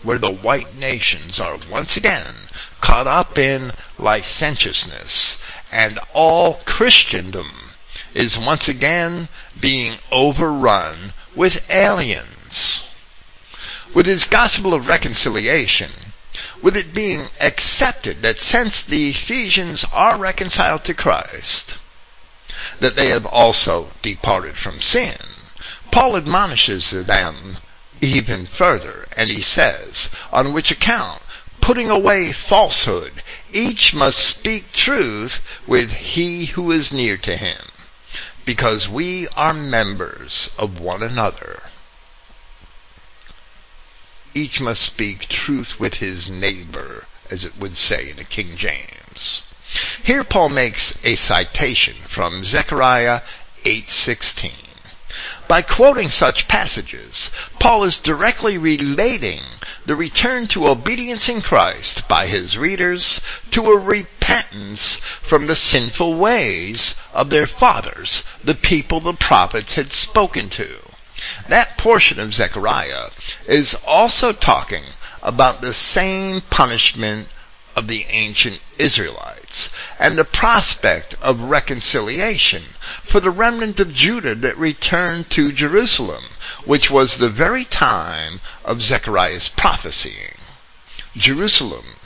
where the white nations are once again caught up in licentiousness and all Christendom is once again being overrun with aliens. With his gospel of reconciliation, with it being accepted that since the Ephesians are reconciled to Christ, that they have also departed from sin. Paul admonishes them even further, and he says, on which account, putting away falsehood, each must speak truth with he who is near to him, because we are members of one another each must speak truth with his neighbor, as it would say in the King James. Here Paul makes a citation from Zechariah 8:16. By quoting such passages, Paul is directly relating the return to obedience in Christ by his readers to a repentance from the sinful ways of their fathers, the people the prophets had spoken to. That portion of Zechariah is also talking about the same punishment of the ancient Israelites and the prospect of reconciliation for the remnant of Judah that returned to Jerusalem, which was the very time of Zechariah's prophesying. Jerusalem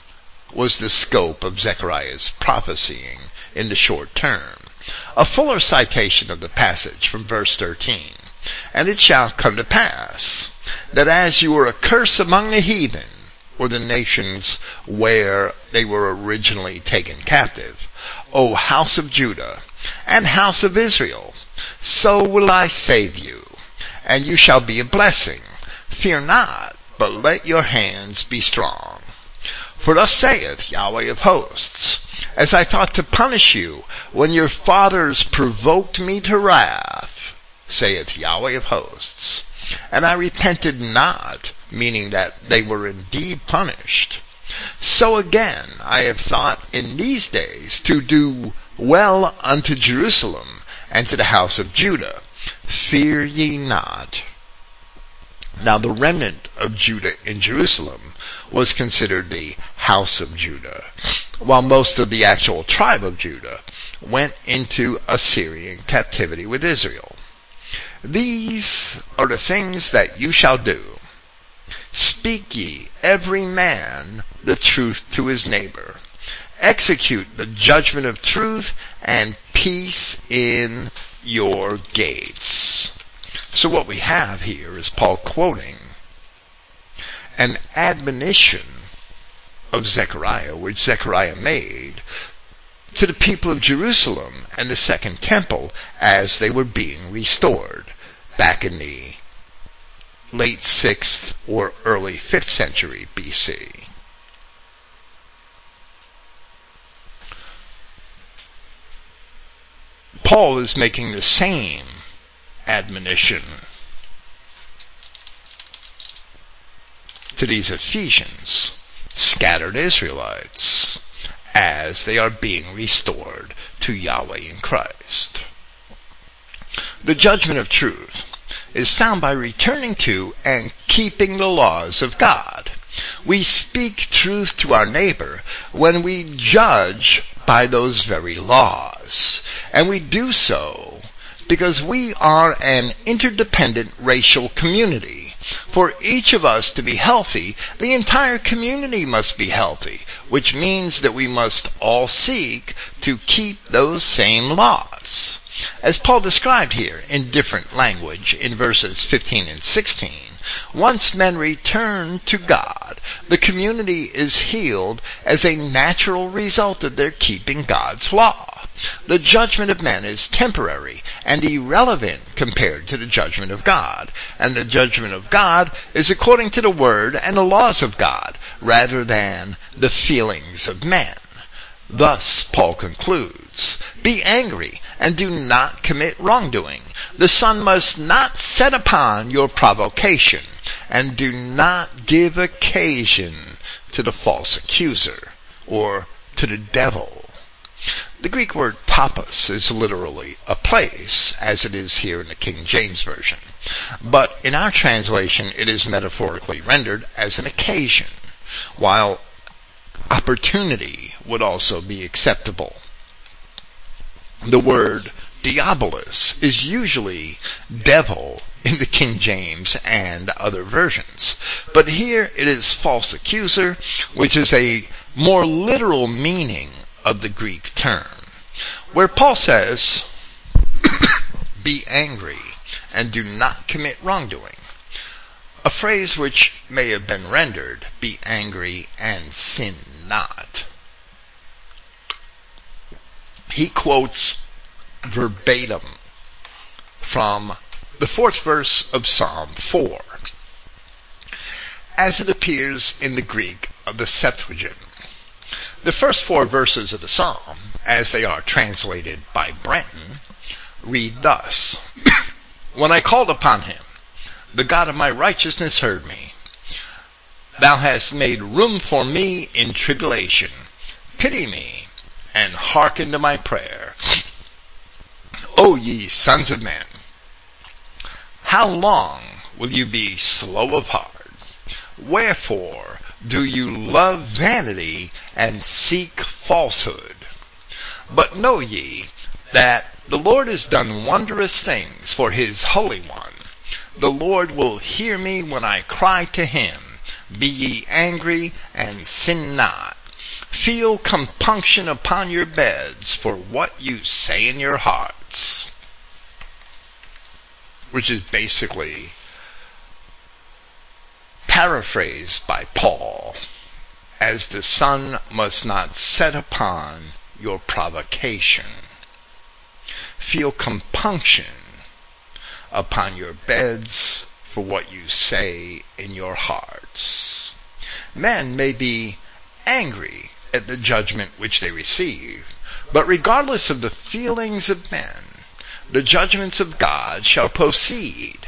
was the scope of Zechariah's prophesying in the short term. A fuller citation of the passage from verse 13 and it shall come to pass that as you were a curse among the heathen, or the nations where they were originally taken captive, O house of Judah and house of Israel, so will I save you, and you shall be a blessing. Fear not, but let your hands be strong. For thus saith Yahweh of hosts, as I thought to punish you when your fathers provoked me to wrath, saith Yahweh of hosts. And I repented not, meaning that they were indeed punished. So again, I have thought in these days to do well unto Jerusalem and to the house of Judah. Fear ye not. Now the remnant of Judah in Jerusalem was considered the house of Judah, while most of the actual tribe of Judah went into Assyrian captivity with Israel. These are the things that you shall do. Speak ye every man the truth to his neighbor. Execute the judgment of truth and peace in your gates. So what we have here is Paul quoting an admonition of Zechariah, which Zechariah made to the people of Jerusalem and the second temple as they were being restored back in the late 6th or early 5th century BC. Paul is making the same admonition to these Ephesians, scattered Israelites as they are being restored to Yahweh in Christ. The judgment of truth is found by returning to and keeping the laws of God. We speak truth to our neighbor when we judge by those very laws. And we do so because we are an interdependent racial community. For each of us to be healthy, the entire community must be healthy, which means that we must all seek to keep those same laws. As Paul described here in different language in verses 15 and 16, once men return to God, the community is healed as a natural result of their keeping God's law. The judgment of men is temporary and irrelevant compared to the judgment of God. And the judgment of God is according to the word and the laws of God rather than the feelings of men. Thus, Paul concludes, be angry and do not commit wrongdoing. The sun must not set upon your provocation and do not give occasion to the false accuser or to the devil the Greek word topos is literally a place, as it is here in the King James Version. But in our translation, it is metaphorically rendered as an occasion, while opportunity would also be acceptable. The word diabolus is usually devil in the King James and other versions. But here it is false accuser, which is a more literal meaning of the Greek term, where Paul says, be angry and do not commit wrongdoing. A phrase which may have been rendered, be angry and sin not. He quotes verbatim from the fourth verse of Psalm 4, as it appears in the Greek of the Septuagint. The first four verses of the psalm, as they are translated by Brenton, read thus. when I called upon him, the God of my righteousness heard me. Thou hast made room for me in tribulation. Pity me and hearken to my prayer. O ye sons of men, how long will you be slow of heart? Wherefore do you love vanity and seek falsehood? But know ye that the Lord has done wondrous things for his Holy One. The Lord will hear me when I cry to him. Be ye angry and sin not. Feel compunction upon your beds for what you say in your hearts. Which is basically paraphrased by Paul as the sun must not set upon your provocation. Feel compunction upon your beds for what you say in your hearts. Men may be angry at the judgment which they receive, but regardless of the feelings of men, the judgments of God shall proceed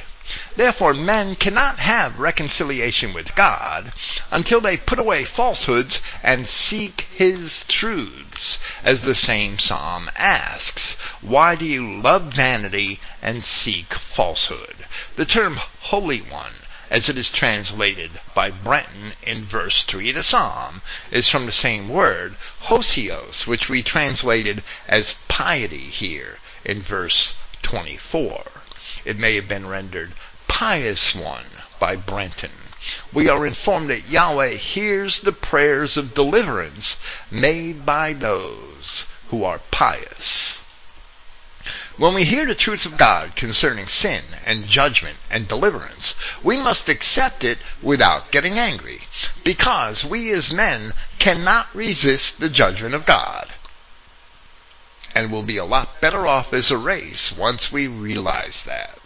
Therefore men cannot have reconciliation with God until they put away falsehoods and seek His truths. As the same psalm asks, why do you love vanity and seek falsehood? The term Holy One as it is translated by Brenton in verse 3 of the Psalm, is from the same word, hosios, which we translated as piety here in verse 24. It may have been rendered pious one by Brenton. We are informed that Yahweh hears the prayers of deliverance made by those who are pious. When we hear the truth of God concerning sin and judgment and deliverance, we must accept it without getting angry, because we as men cannot resist the judgment of God. And will be a lot better off as a race once we realize that.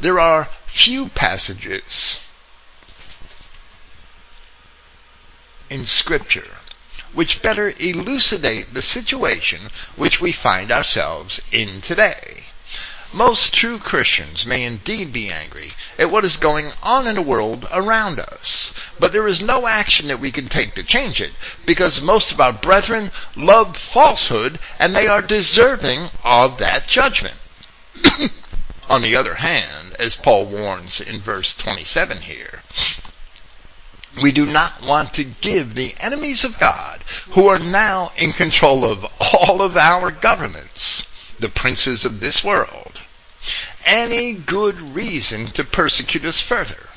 There are few passages in Scripture which better elucidate the situation which we find ourselves in today. Most true Christians may indeed be angry at what is going on in the world around us, but there is no action that we can take to change it, because most of our brethren love falsehood and they are deserving of that judgment. On the other hand, as Paul warns in verse 27 here, We do not want to give the enemies of God, who are now in control of all of our governments, the princes of this world, any good reason to persecute us further.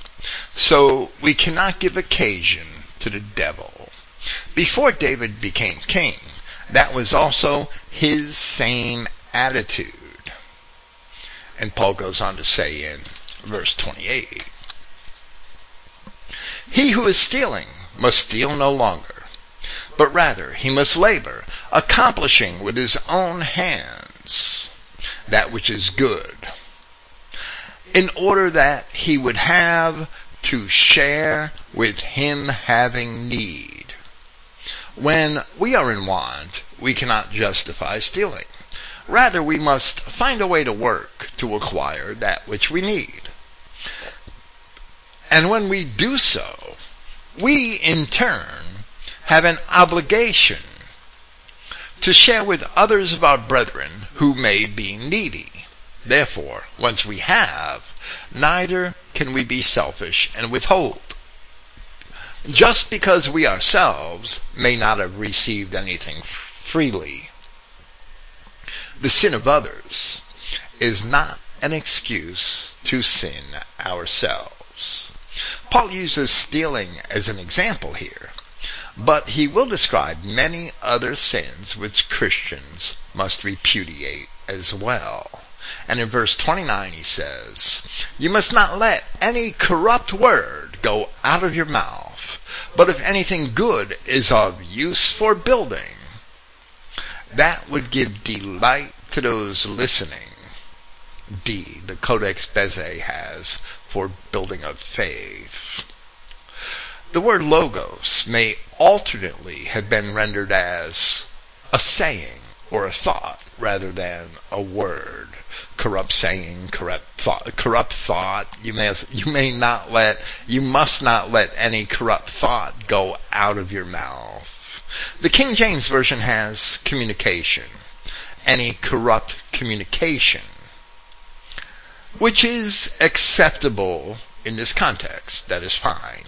So we cannot give occasion to the devil. Before David became king, that was also his same attitude. And Paul goes on to say in verse 28, he who is stealing must steal no longer, but rather he must labor, accomplishing with his own hands that which is good, in order that he would have to share with him having need. When we are in want, we cannot justify stealing. Rather, we must find a way to work to acquire that which we need. And when we do so, we in turn have an obligation to share with others of our brethren who may be needy. Therefore, once we have, neither can we be selfish and withhold. Just because we ourselves may not have received anything freely. The sin of others is not an excuse to sin ourselves. Paul uses stealing as an example here, but he will describe many other sins which Christians must repudiate as well. And in verse 29 he says, You must not let any corrupt word go out of your mouth, but if anything good is of use for building, that would give delight to those listening D, the Codex Bezae has for building of faith. The word logos may alternately have been rendered as a saying or a thought rather than a word. Corrupt saying, corrupt thought, corrupt thought. You may, you may not let, you must not let any corrupt thought go out of your mouth. The King James Version has communication. Any corrupt communication which is acceptable in this context. That is fine.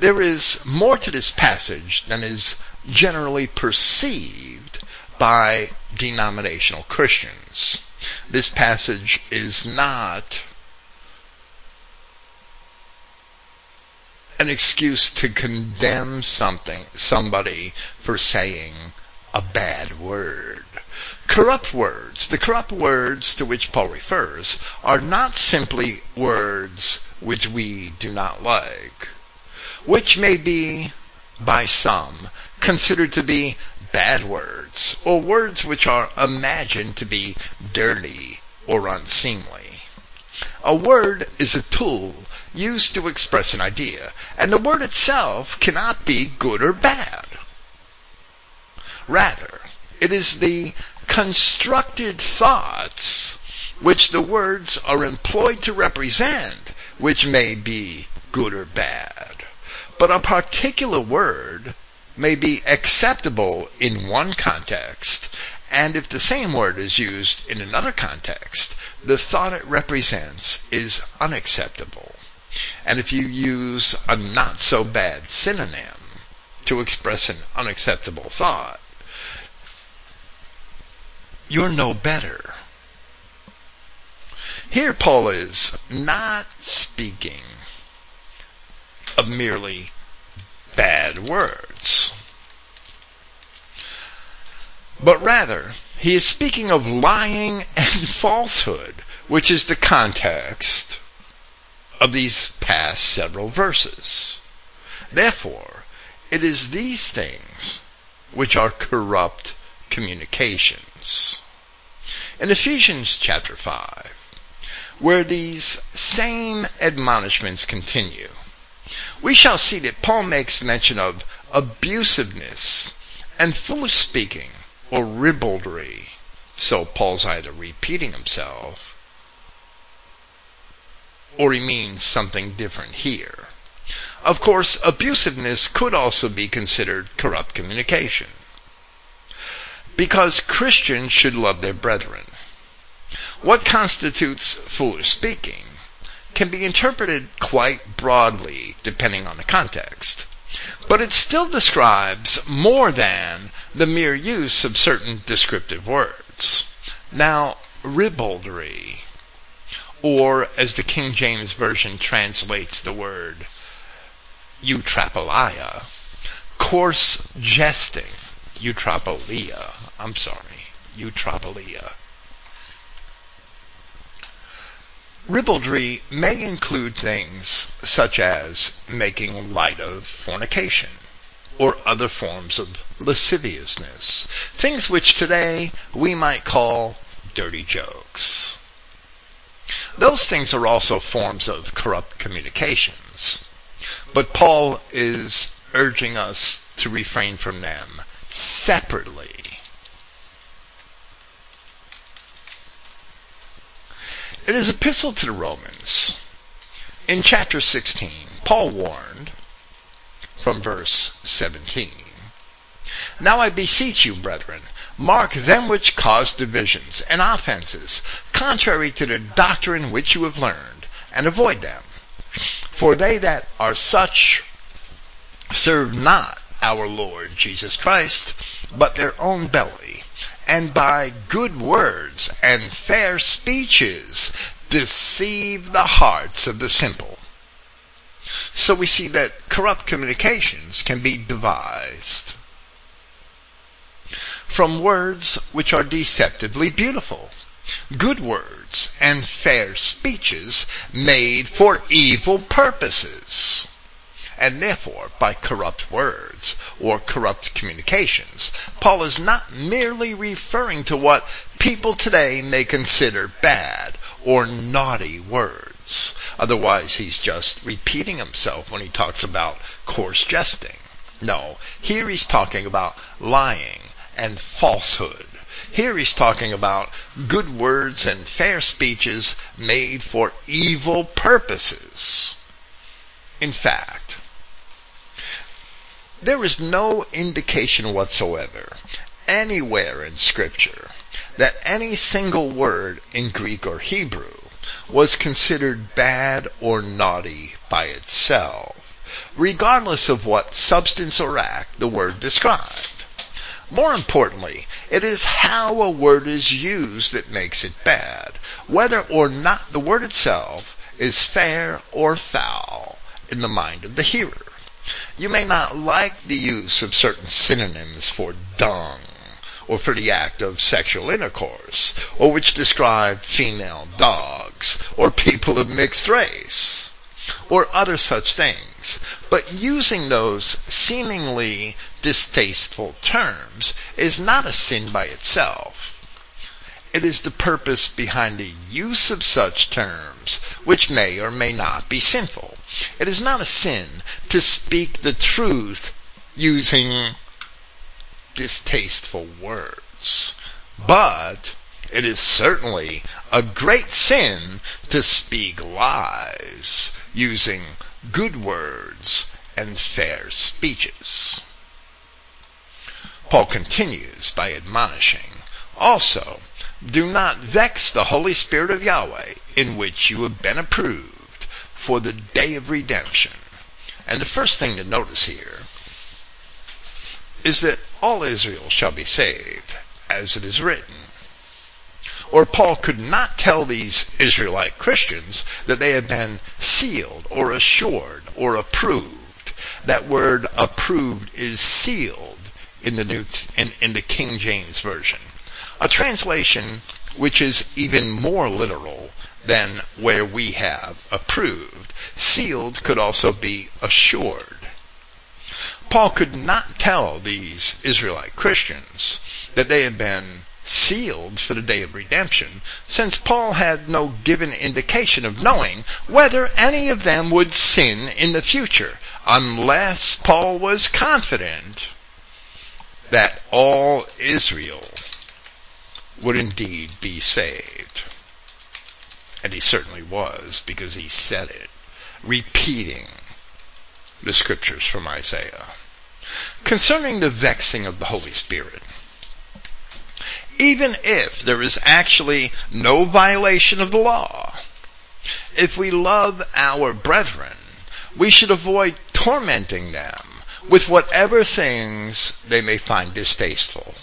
There is more to this passage than is generally perceived by denominational Christians. This passage is not an excuse to condemn something, somebody for saying a bad word. Corrupt words, the corrupt words to which Paul refers, are not simply words which we do not like, which may be, by some, considered to be bad words, or words which are imagined to be dirty or unseemly. A word is a tool used to express an idea, and the word itself cannot be good or bad. Rather, it is the constructed thoughts which the words are employed to represent, which may be good or bad. But a particular word may be acceptable in one context, and if the same word is used in another context, the thought it represents is unacceptable. And if you use a not so bad synonym to express an unacceptable thought, you're no better. Here Paul is not speaking of merely bad words, but rather he is speaking of lying and falsehood, which is the context of these past several verses. Therefore, it is these things which are corrupt communications. In Ephesians chapter 5, where these same admonishments continue, we shall see that Paul makes mention of abusiveness and foolish speaking or ribaldry. So Paul's either repeating himself or he means something different here. Of course, abusiveness could also be considered corrupt communication because Christians should love their brethren. What constitutes foolish speaking can be interpreted quite broadly depending on the context. But it still describes more than the mere use of certain descriptive words. Now, ribaldry, or as the King James Version translates the word, eutrapelia, coarse jesting, eutrapelia, I'm sorry, eutrapelia. Ribaldry may include things such as making light of fornication or other forms of lasciviousness, things which today we might call dirty jokes. Those things are also forms of corrupt communications. But Paul is urging us to refrain from them separately. In his epistle to the Romans, in chapter 16, Paul warned from verse 17, Now I beseech you, brethren, mark them which cause divisions and offenses, contrary to the doctrine which you have learned, and avoid them. For they that are such serve not our Lord Jesus Christ, but their own belly, and by good words and fair speeches deceive the hearts of the simple. So we see that corrupt communications can be devised from words which are deceptively beautiful, good words and fair speeches made for evil purposes and therefore by corrupt words or corrupt communications. Paul is not merely referring to what people today may consider bad or naughty words. Otherwise, he's just repeating himself when he talks about coarse jesting. No, here he's talking about lying and falsehood. Here he's talking about good words and fair speeches made for evil purposes. In fact, there is no indication whatsoever anywhere in scripture that any single word in Greek or Hebrew was considered bad or naughty by itself, regardless of what substance or act the word described. More importantly, it is how a word is used that makes it bad, whether or not the word itself is fair or foul in the mind of the hearer. You may not like the use of certain synonyms for dung, or for the act of sexual intercourse, or which describe female dogs, or people of mixed race, or other such things. But using those seemingly distasteful terms is not a sin by itself. It is the purpose behind the use of such terms which may or may not be sinful. It is not a sin to speak the truth using distasteful words. But it is certainly a great sin to speak lies using good words and fair speeches. Paul continues by admonishing, also, do not vex the Holy Spirit of Yahweh, in which you have been approved for the day of redemption. And the first thing to notice here is that all Israel shall be saved, as it is written. Or Paul could not tell these Israelite Christians that they had been sealed or assured or approved. That word approved is sealed in the new in, in the King James version. A translation which is even more literal than where we have approved. Sealed could also be assured. Paul could not tell these Israelite Christians that they had been sealed for the day of redemption, since Paul had no given indication of knowing whether any of them would sin in the future, unless Paul was confident that all Israel would indeed be saved. And he certainly was, because he said it, repeating the scriptures from Isaiah. Concerning the vexing of the Holy Spirit, even if there is actually no violation of the law, if we love our brethren, we should avoid tormenting them with whatever things they may find distasteful.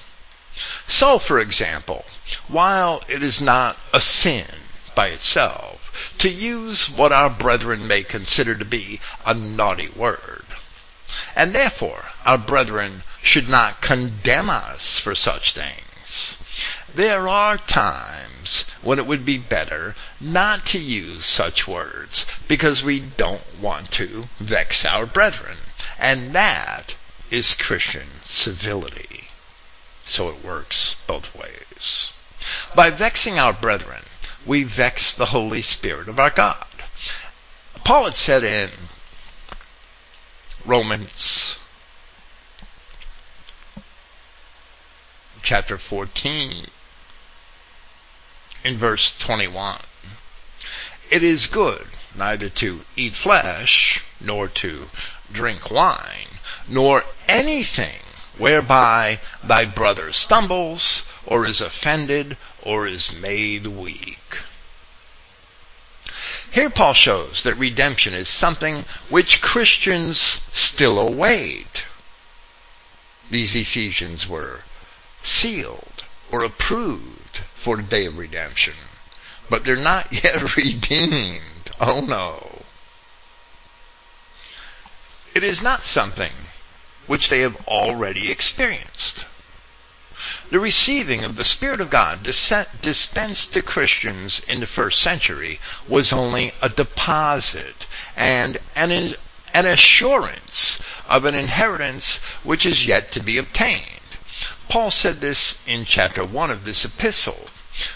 So, for example, while it is not a sin by itself to use what our brethren may consider to be a naughty word, and therefore our brethren should not condemn us for such things, there are times when it would be better not to use such words because we don't want to vex our brethren. And that is Christian civility. So it works both ways. By vexing our brethren, we vex the Holy Spirit of our God. Paul had said in Romans chapter 14 in verse 21. It is good neither to eat flesh, nor to drink wine, nor anything whereby thy brother stumbles, or is offended, or is made weak. Here Paul shows that redemption is something which Christians still await. These Ephesians were sealed or approved for the day of redemption. But they're not yet redeemed. Oh no. It is not something which they have already experienced. The receiving of the Spirit of God dispensed to Christians in the first century was only a deposit and an, an assurance of an inheritance which is yet to be obtained. Paul said this in chapter 1 of this epistle,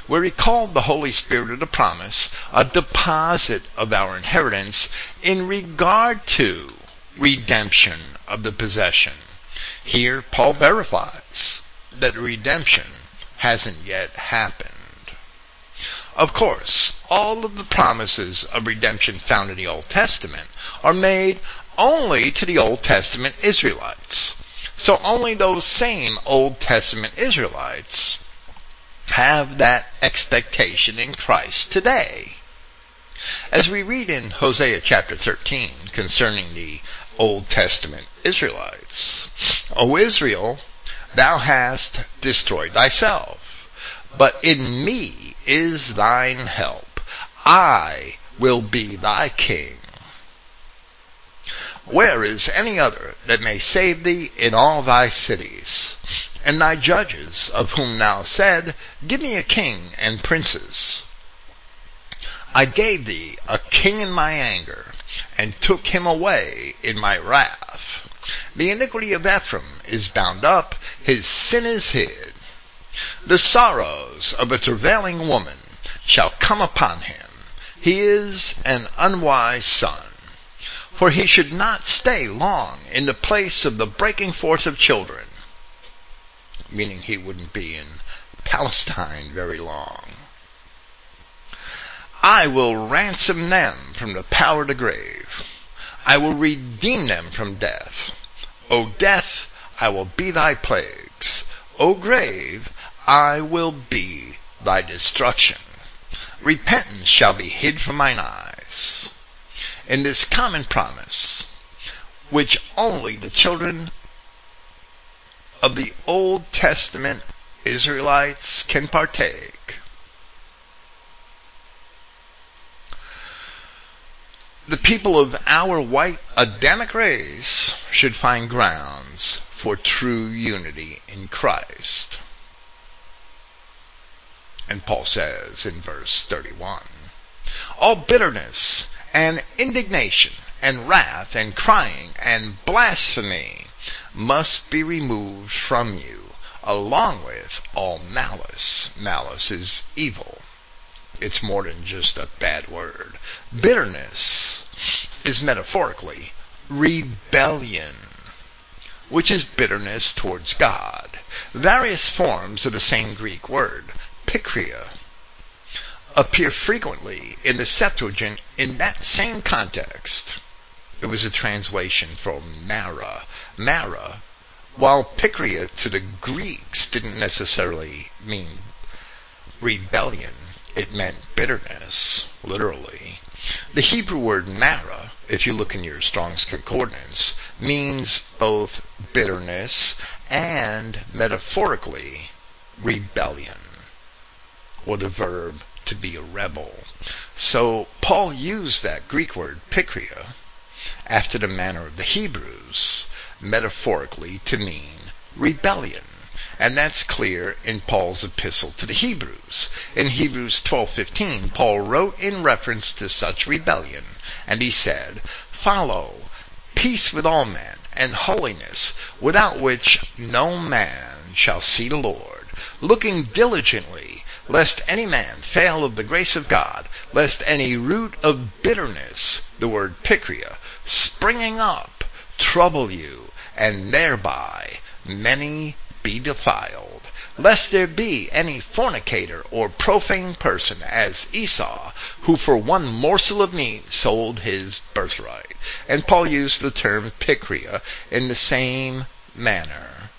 where he called the Holy Spirit of the promise a deposit of our inheritance in regard to redemption of the possession. Here, Paul verifies that redemption hasn't yet happened. Of course, all of the promises of redemption found in the Old Testament are made only to the Old Testament Israelites. So only those same Old Testament Israelites have that expectation in Christ today. As we read in Hosea chapter 13 concerning the Old Testament Israelites, O Israel, thou hast destroyed thyself, but in me is thine help. I will be thy king where is any other that may save thee in all thy cities? And thy judges, of whom thou said, Give me a king and princes. I gave thee a king in my anger, and took him away in my wrath. The iniquity of Ephraim is bound up, his sin is hid. The sorrows of a travailing woman shall come upon him. He is an unwise son for he should not stay long in the place of the breaking forth of children, meaning he wouldn't be in Palestine very long. I will ransom them from the power of the grave. I will redeem them from death. O death, I will be thy plagues. O grave, I will be thy destruction. Repentance shall be hid from mine eyes in this common promise, which only the children of the Old Testament Israelites can partake. The people of our white Adamic race should find grounds for true unity in Christ. And Paul says in verse 31, all bitterness and indignation and wrath and crying and blasphemy must be removed from you along with all malice. Malice is evil. It's more than just a bad word. Bitterness is metaphorically rebellion, which is bitterness towards God. Various forms of the same Greek word, pikria, appear frequently in the Septuagint in that same context. It was a translation from Mara. Mara, while Pikria to the Greeks didn't necessarily mean rebellion, it meant bitterness, literally. The Hebrew word mara, if you look in your Strong's Concordance, means both bitterness and, metaphorically, rebellion, or the verb to be a rebel. So Paul used that Greek word pikria after the manner of the Hebrews, metaphorically to mean rebellion. And that's clear in Paul's epistle to the Hebrews. In Hebrews 12:15, Paul wrote in reference to such rebellion, and he said, "Follow peace with all men and holiness, without which no man shall see the Lord, looking diligently lest any man fail of the grace of God, lest any root of bitterness, the word pikria, springing up, trouble you, and thereby many be defiled, lest there be any fornicator or profane person as Esau, who for one morsel of meat sold his birthright. And Paul used the term pikria in the same manner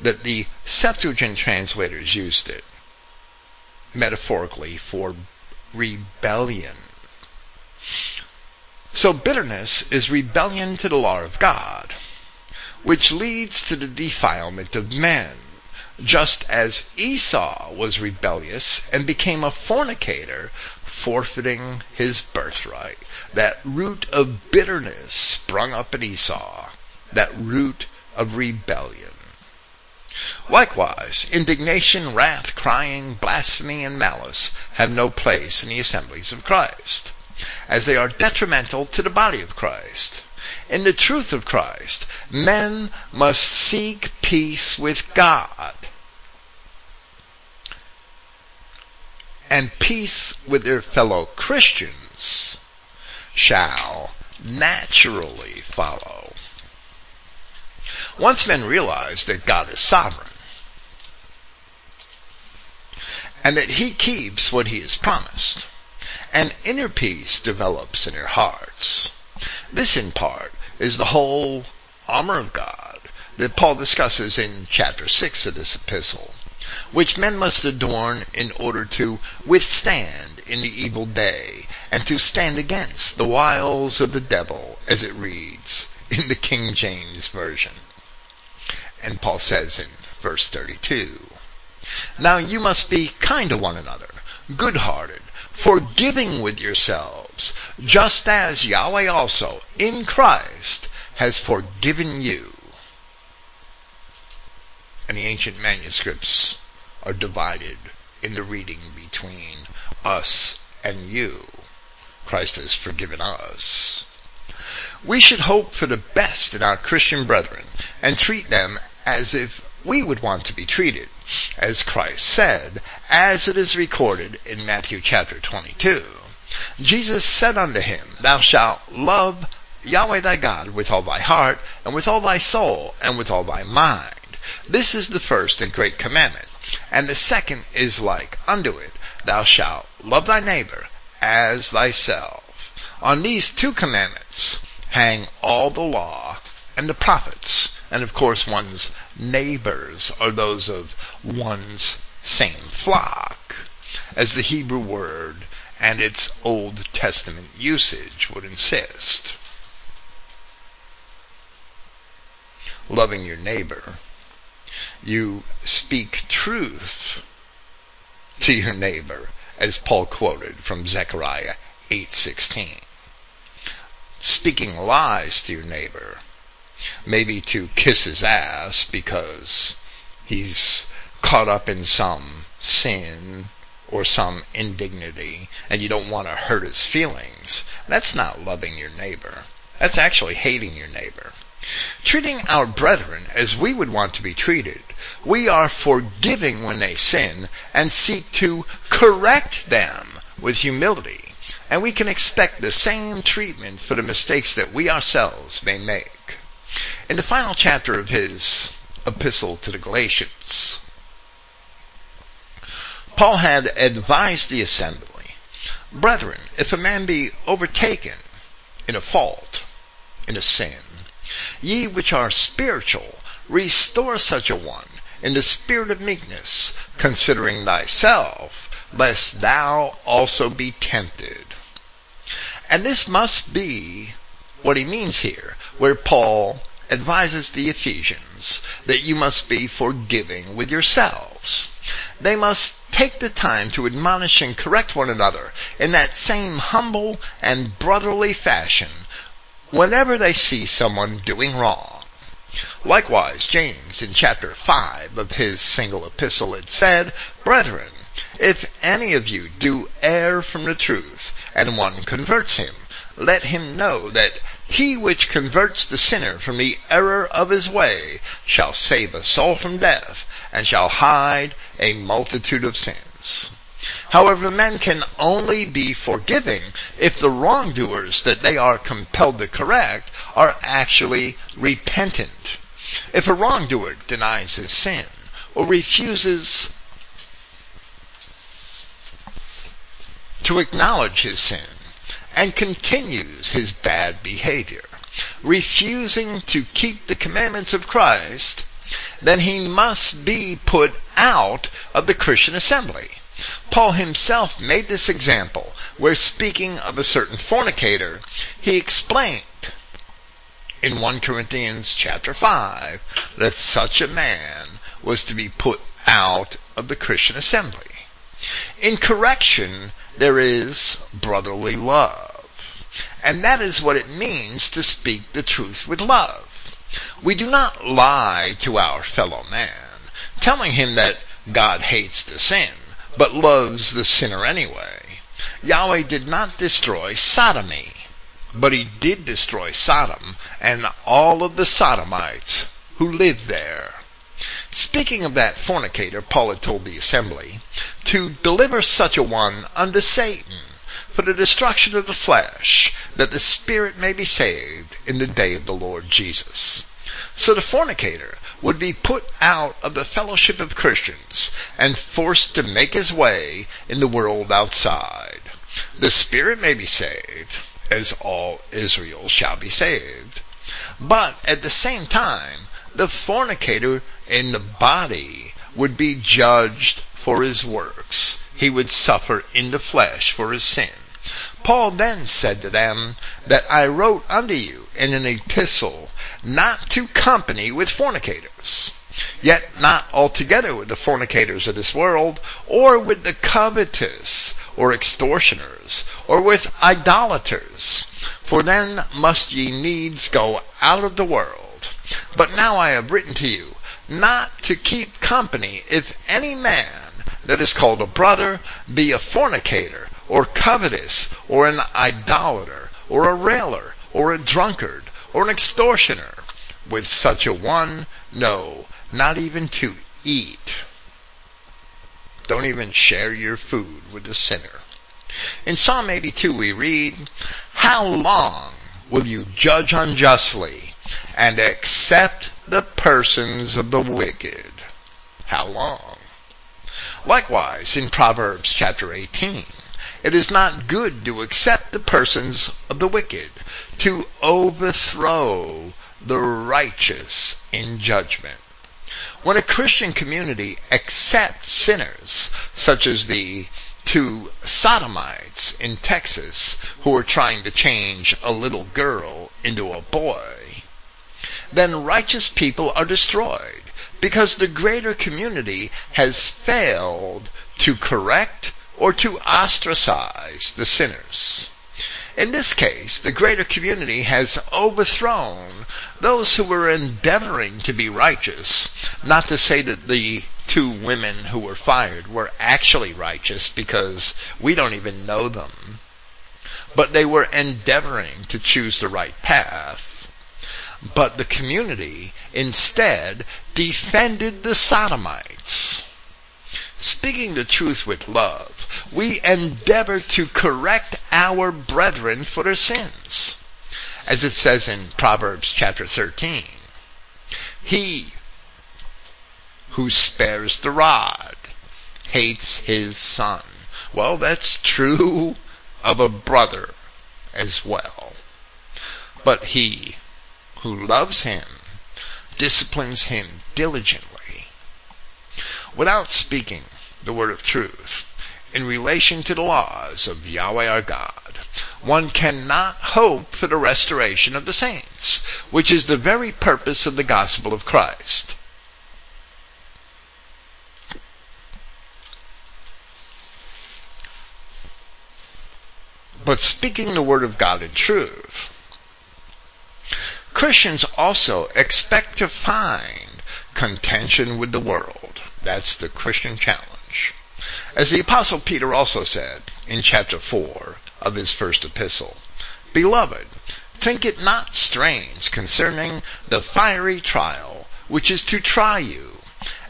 that the Septuagint translators used it metaphorically for rebellion. So bitterness is rebellion to the law of God, which leads to the defilement of man. just as Esau was rebellious and became a fornicator, forfeiting his birthright. That root of bitterness sprung up in Esau, that root of rebellion. Likewise, indignation, wrath, crying, blasphemy, and malice have no place in the assemblies of Christ, as they are detrimental to the body of Christ. In the truth of Christ, men must seek peace with God and peace with their fellow Christians shall naturally follow. Once men realize that God is sovereign and that he keeps what he has promised, an inner peace develops in their hearts. This in part is the whole armor of God that Paul discusses in chapter 6 of this epistle, which men must adorn in order to withstand in the evil day and to stand against the wiles of the devil as it reads in the King James Version. And Paul says in verse 32, Now you must be kind to one another, good-hearted, forgiving with yourselves, just as Yahweh also, in Christ, has forgiven you. And the ancient manuscripts are divided in the reading between us and you. Christ has forgiven us. We should hope for the best in our Christian brethren and treat them as if we would want to be treated, as Christ said, as it is recorded in Matthew chapter 22. Jesus said unto him, Thou shalt love Yahweh thy God with all thy heart, and with all thy soul, and with all thy mind. This is the first and great commandment. And the second is like unto it, Thou shalt love thy neighbor as thyself. On these two commandments hang all the law and the prophets. And of course one's neighbors are those of one's same flock, as the Hebrew word and its Old Testament usage would insist. Loving your neighbor. You speak truth to your neighbor, as Paul quoted from Zechariah 8:16. Speaking lies to your neighbor maybe to kiss his ass because he's caught up in some sin or some indignity and you don't want to hurt his feelings. That's not loving your neighbor. That's actually hating your neighbor. Treating our brethren as we would want to be treated, we are forgiving when they sin and seek to correct them with humility. And we can expect the same treatment for the mistakes that we ourselves may make. In the final chapter of his epistle to the Galatians, Paul had advised the assembly, Brethren, if a man be overtaken in a fault, in a sin, ye which are spiritual, restore such a one in the spirit of meekness, considering thyself, lest thou also be tempted. And this must be what he means here, where Paul advises the Ephesians that you must be forgiving with yourselves. They must take the time to admonish and correct one another in that same humble and brotherly fashion whenever they see someone doing wrong. Likewise, James in chapter 5 of his single epistle had said, Brethren, if any of you do err from the truth, and one converts him, let him know that he which converts the sinner from the error of his way shall save a soul from death, and shall hide a multitude of sins. However, men can only be forgiving if the wrongdoers that they are compelled to correct are actually repentant. If a wrongdoer denies his sin or refuses to acknowledge his sin and continues his bad behavior, refusing to keep the commandments of Christ, then he must be put out of the Christian assembly. Paul himself made this example where speaking of a certain fornicator, he explained in 1 Corinthians chapter 5 that such a man was to be put out of the Christian assembly. In correction, there is brotherly love. And that is what it means to speak the truth with love. We do not lie to our fellow man, telling him that God hates the sin, but loves the sinner anyway. Yahweh did not destroy sodomy, but he did destroy Sodom and all of the sodomites who lived there. Speaking of that fornicator, Paul had told the assembly, to deliver such a one unto Satan for the destruction of the flesh, that the spirit may be saved in the day of the Lord Jesus. So the fornicator would be put out of the fellowship of Christians and forced to make his way in the world outside. The spirit may be saved, as all Israel shall be saved. But at the same time, the fornicator in the body would be judged for his works. He would suffer in the flesh for his sin. Paul then said to them that I wrote unto you in an epistle not to company with fornicators, yet not altogether with the fornicators of this world, or with the covetous, or extortioners, or with idolaters, for then must ye needs go out of the world. But now I have written to you not to keep company if any man that is called a brother be a fornicator, or covetous, or an idolater, or a railer, or a drunkard, or an extortioner. With such a one, no, not even to eat. Don't even share your food with the sinner. In Psalm 82 we read, How long will you judge unjustly and accept the persons of the wicked? How long? Likewise, in Proverbs chapter 18, it is not good to accept the persons of the wicked, to overthrow the righteous in judgment. When a Christian community accepts sinners, such as the two sodomites in Texas who are trying to change a little girl into a boy, then righteous people are destroyed because the greater community has failed to correct or to ostracize the sinners. In this case, the greater community has overthrown those who were endeavoring to be righteous. Not to say that the two women who were fired were actually righteous because we don't even know them. But they were endeavoring to choose the right path. But the community instead defended the sodomites. Speaking the truth with love, we endeavor to correct our brethren for their sins. As it says in Proverbs chapter 13, he who spares the rod hates his son. Well, that's true of a brother as well. But he who loves him disciplines him diligently without speaking the word of truth. in relation to the laws of Yahweh our God, one cannot hope for the restoration of the saints, which is the very purpose of the gospel of Christ. But speaking the word of God in truth, Christians also expect to find contention with the world. That's the Christian challenge. As the apostle Peter also said in chapter 4 of his first epistle, Beloved, think it not strange concerning the fiery trial which is to try you,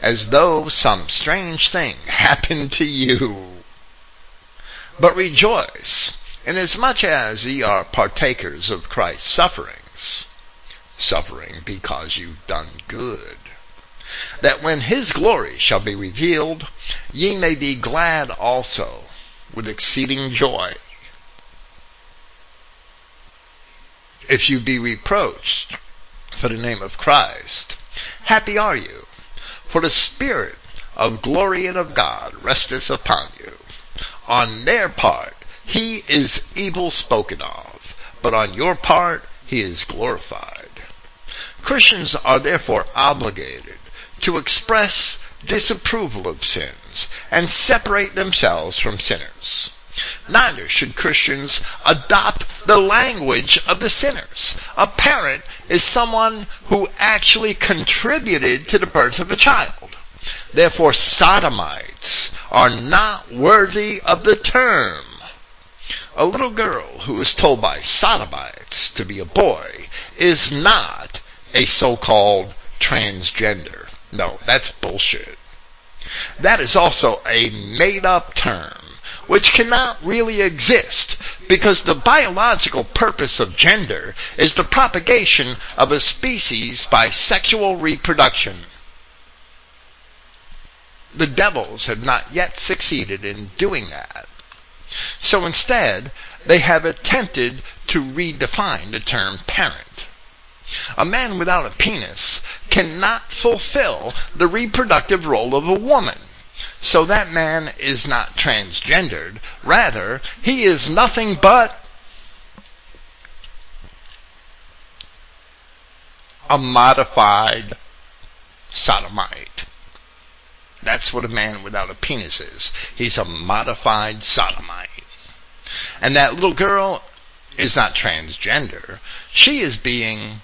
as though some strange thing happened to you. But rejoice, inasmuch as ye are partakers of Christ's sufferings, suffering because you've done good, that when his glory shall be revealed, ye may be glad also with exceeding joy. If you be reproached for the name of Christ, happy are you, for the Spirit of glory and of God resteth upon you. On their part, he is evil spoken of, but on your part, he is glorified. Christians are therefore obligated to express disapproval of sins and separate themselves from sinners. Neither should Christians adopt the language of the sinners. A parent is someone who actually contributed to the birth of a child. Therefore, sodomites are not worthy of the term. A little girl who is told by sodomites to be a boy is not a so-called transgender. No, that's bullshit. That is also a made up term, which cannot really exist because the biological purpose of gender is the propagation of a species by sexual reproduction. The devils have not yet succeeded in doing that. So instead, they have attempted to redefine the term parent. A man without a penis cannot fulfill the reproductive role of a woman. So that man is not transgendered. Rather, he is nothing but a modified sodomite. That's what a man without a penis is. He's a modified sodomite. And that little girl is not transgender. She is being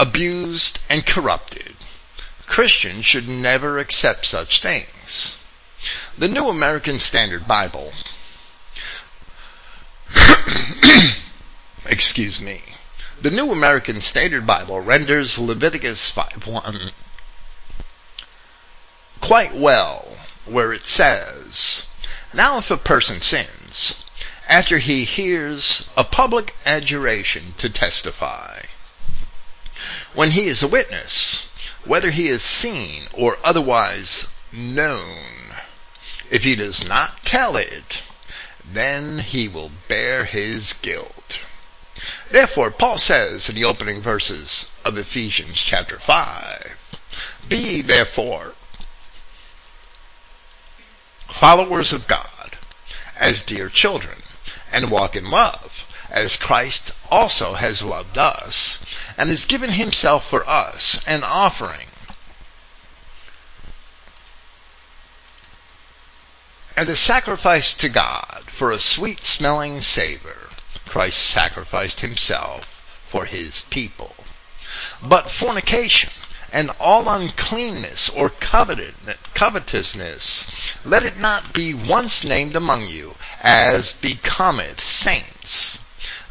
abused, and corrupted. Christians should never accept such things. The New American Standard Bible, excuse me, the New American Standard Bible renders Leviticus 5.1 quite well, where it says, Now if a person sins, after he hears a public adjuration to testify, when he is a witness, whether he is seen or otherwise known. If he does not tell it, then he will bear his guilt. Therefore, Paul says in the opening verses of Ephesians chapter 5, Be therefore followers of God as dear children and walk in love as Christ also has loved us and has given himself for us an offering. And a sacrifice to God for a sweet smelling savor. Christ sacrificed himself for his people. But fornication and all uncleanness or covetousness, let it not be once named among you as becometh saints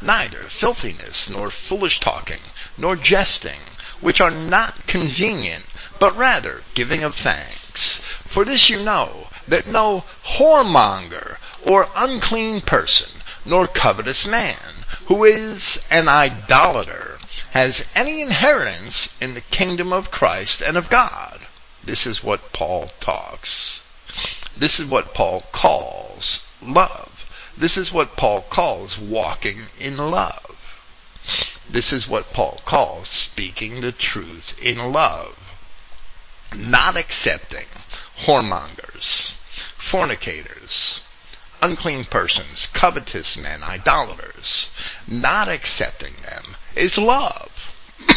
neither filthiness, nor foolish talking, nor jesting, which are not convenient, but rather giving of thanks. For this you know, that no whoremonger, or unclean person, nor covetous man, who is an idolater, has any inheritance in the kingdom of Christ and of God. This is what Paul talks. This is what Paul calls love. This is what Paul calls walking in love. This is what Paul calls speaking the truth in love. Not accepting whoremongers, fornicators, unclean persons, covetous men, idolaters. Not accepting them is love.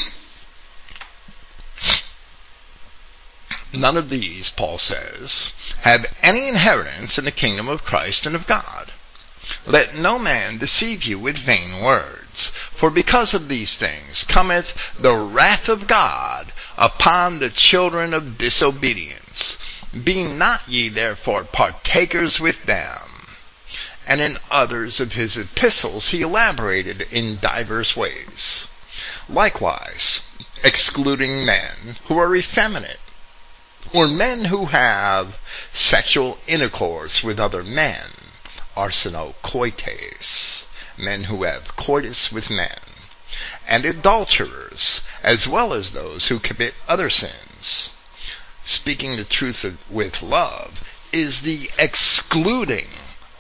None of these, Paul says, have any inheritance in the kingdom of Christ and of God. Let no man deceive you with vain words, for because of these things cometh the wrath of God upon the children of disobedience. Be not ye therefore partakers with them. And in others of his epistles he elaborated in divers ways. Likewise, excluding men who are effeminate, or men who have sexual intercourse with other men, arsenokoites, men who have coitus with men, and adulterers, as well as those who commit other sins. Speaking the truth with love is the excluding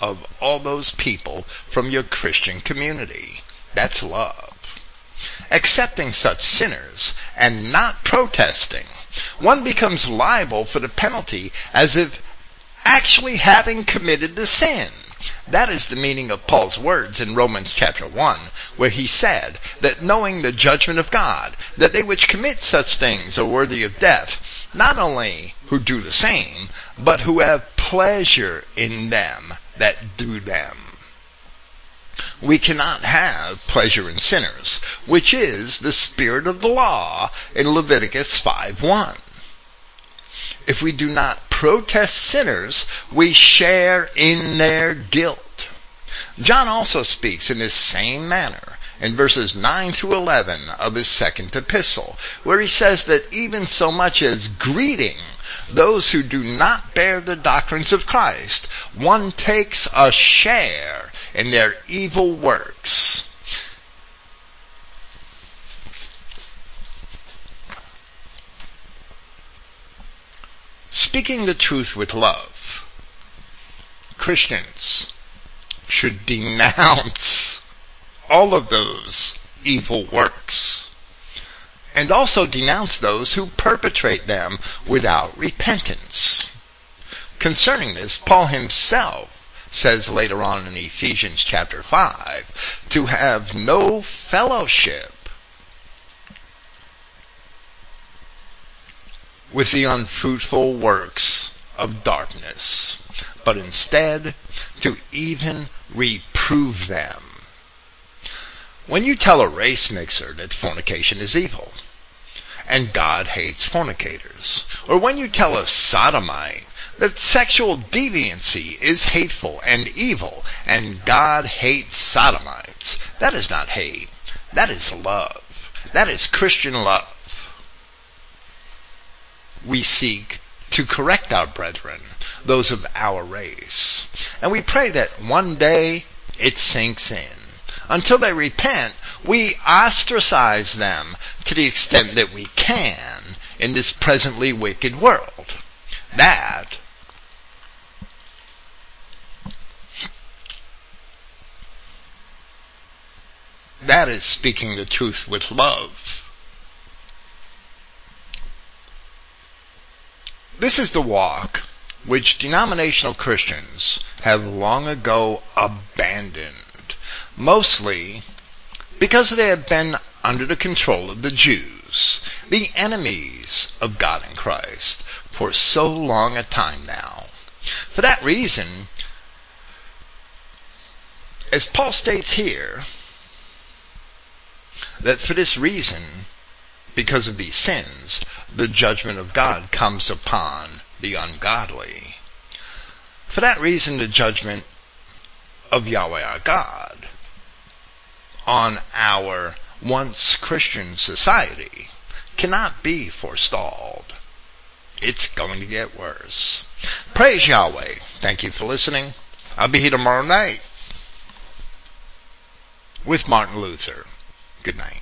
of all those people from your Christian community. That's love. Accepting such sinners and not protesting one becomes liable for the penalty as if actually having committed the sin. That is the meaning of Paul's words in Romans chapter 1, where he said that knowing the judgment of God, that they which commit such things are worthy of death, not only who do the same, but who have pleasure in them that do them. We cannot have pleasure in sinners, which is the spirit of the law in Leviticus 5.1. If we do not protest sinners, we share in their guilt. John also speaks in this same manner in verses 9 through 11 of his second epistle, where he says that even so much as greeting those who do not bear the doctrines of Christ, one takes a share in their evil works. Speaking the truth with love, Christians should denounce all of those evil works and also denounce those who perpetrate them without repentance. Concerning this, Paul himself says later on in Ephesians chapter 5 to have no fellowship with the unfruitful works of darkness, but instead to even reprove them. When you tell a race mixer that fornication is evil, and God hates fornicators, or when you tell a sodomite that sexual deviancy is hateful and evil, and God hates sodomites, that is not hate. That is love. That is Christian love. We seek to correct our brethren, those of our race. And we pray that one day it sinks in until they repent, we ostracize them to the extent that we can in this presently wicked world. That that is speaking the truth with love. This is the walk which denominational Christians have long ago abandoned mostly because they have been under the control of the Jews, the enemies of God and Christ, for so long a time now. For that reason, as Paul states here, that for this reason, because of these sins, the judgment of God comes upon the ungodly. For that reason, the judgment of Yahweh our God on our once Christian society cannot be forestalled. It's going to get worse. Praise Yahweh. Thank you for listening. I'll be here tomorrow night with Martin Luther. Good night.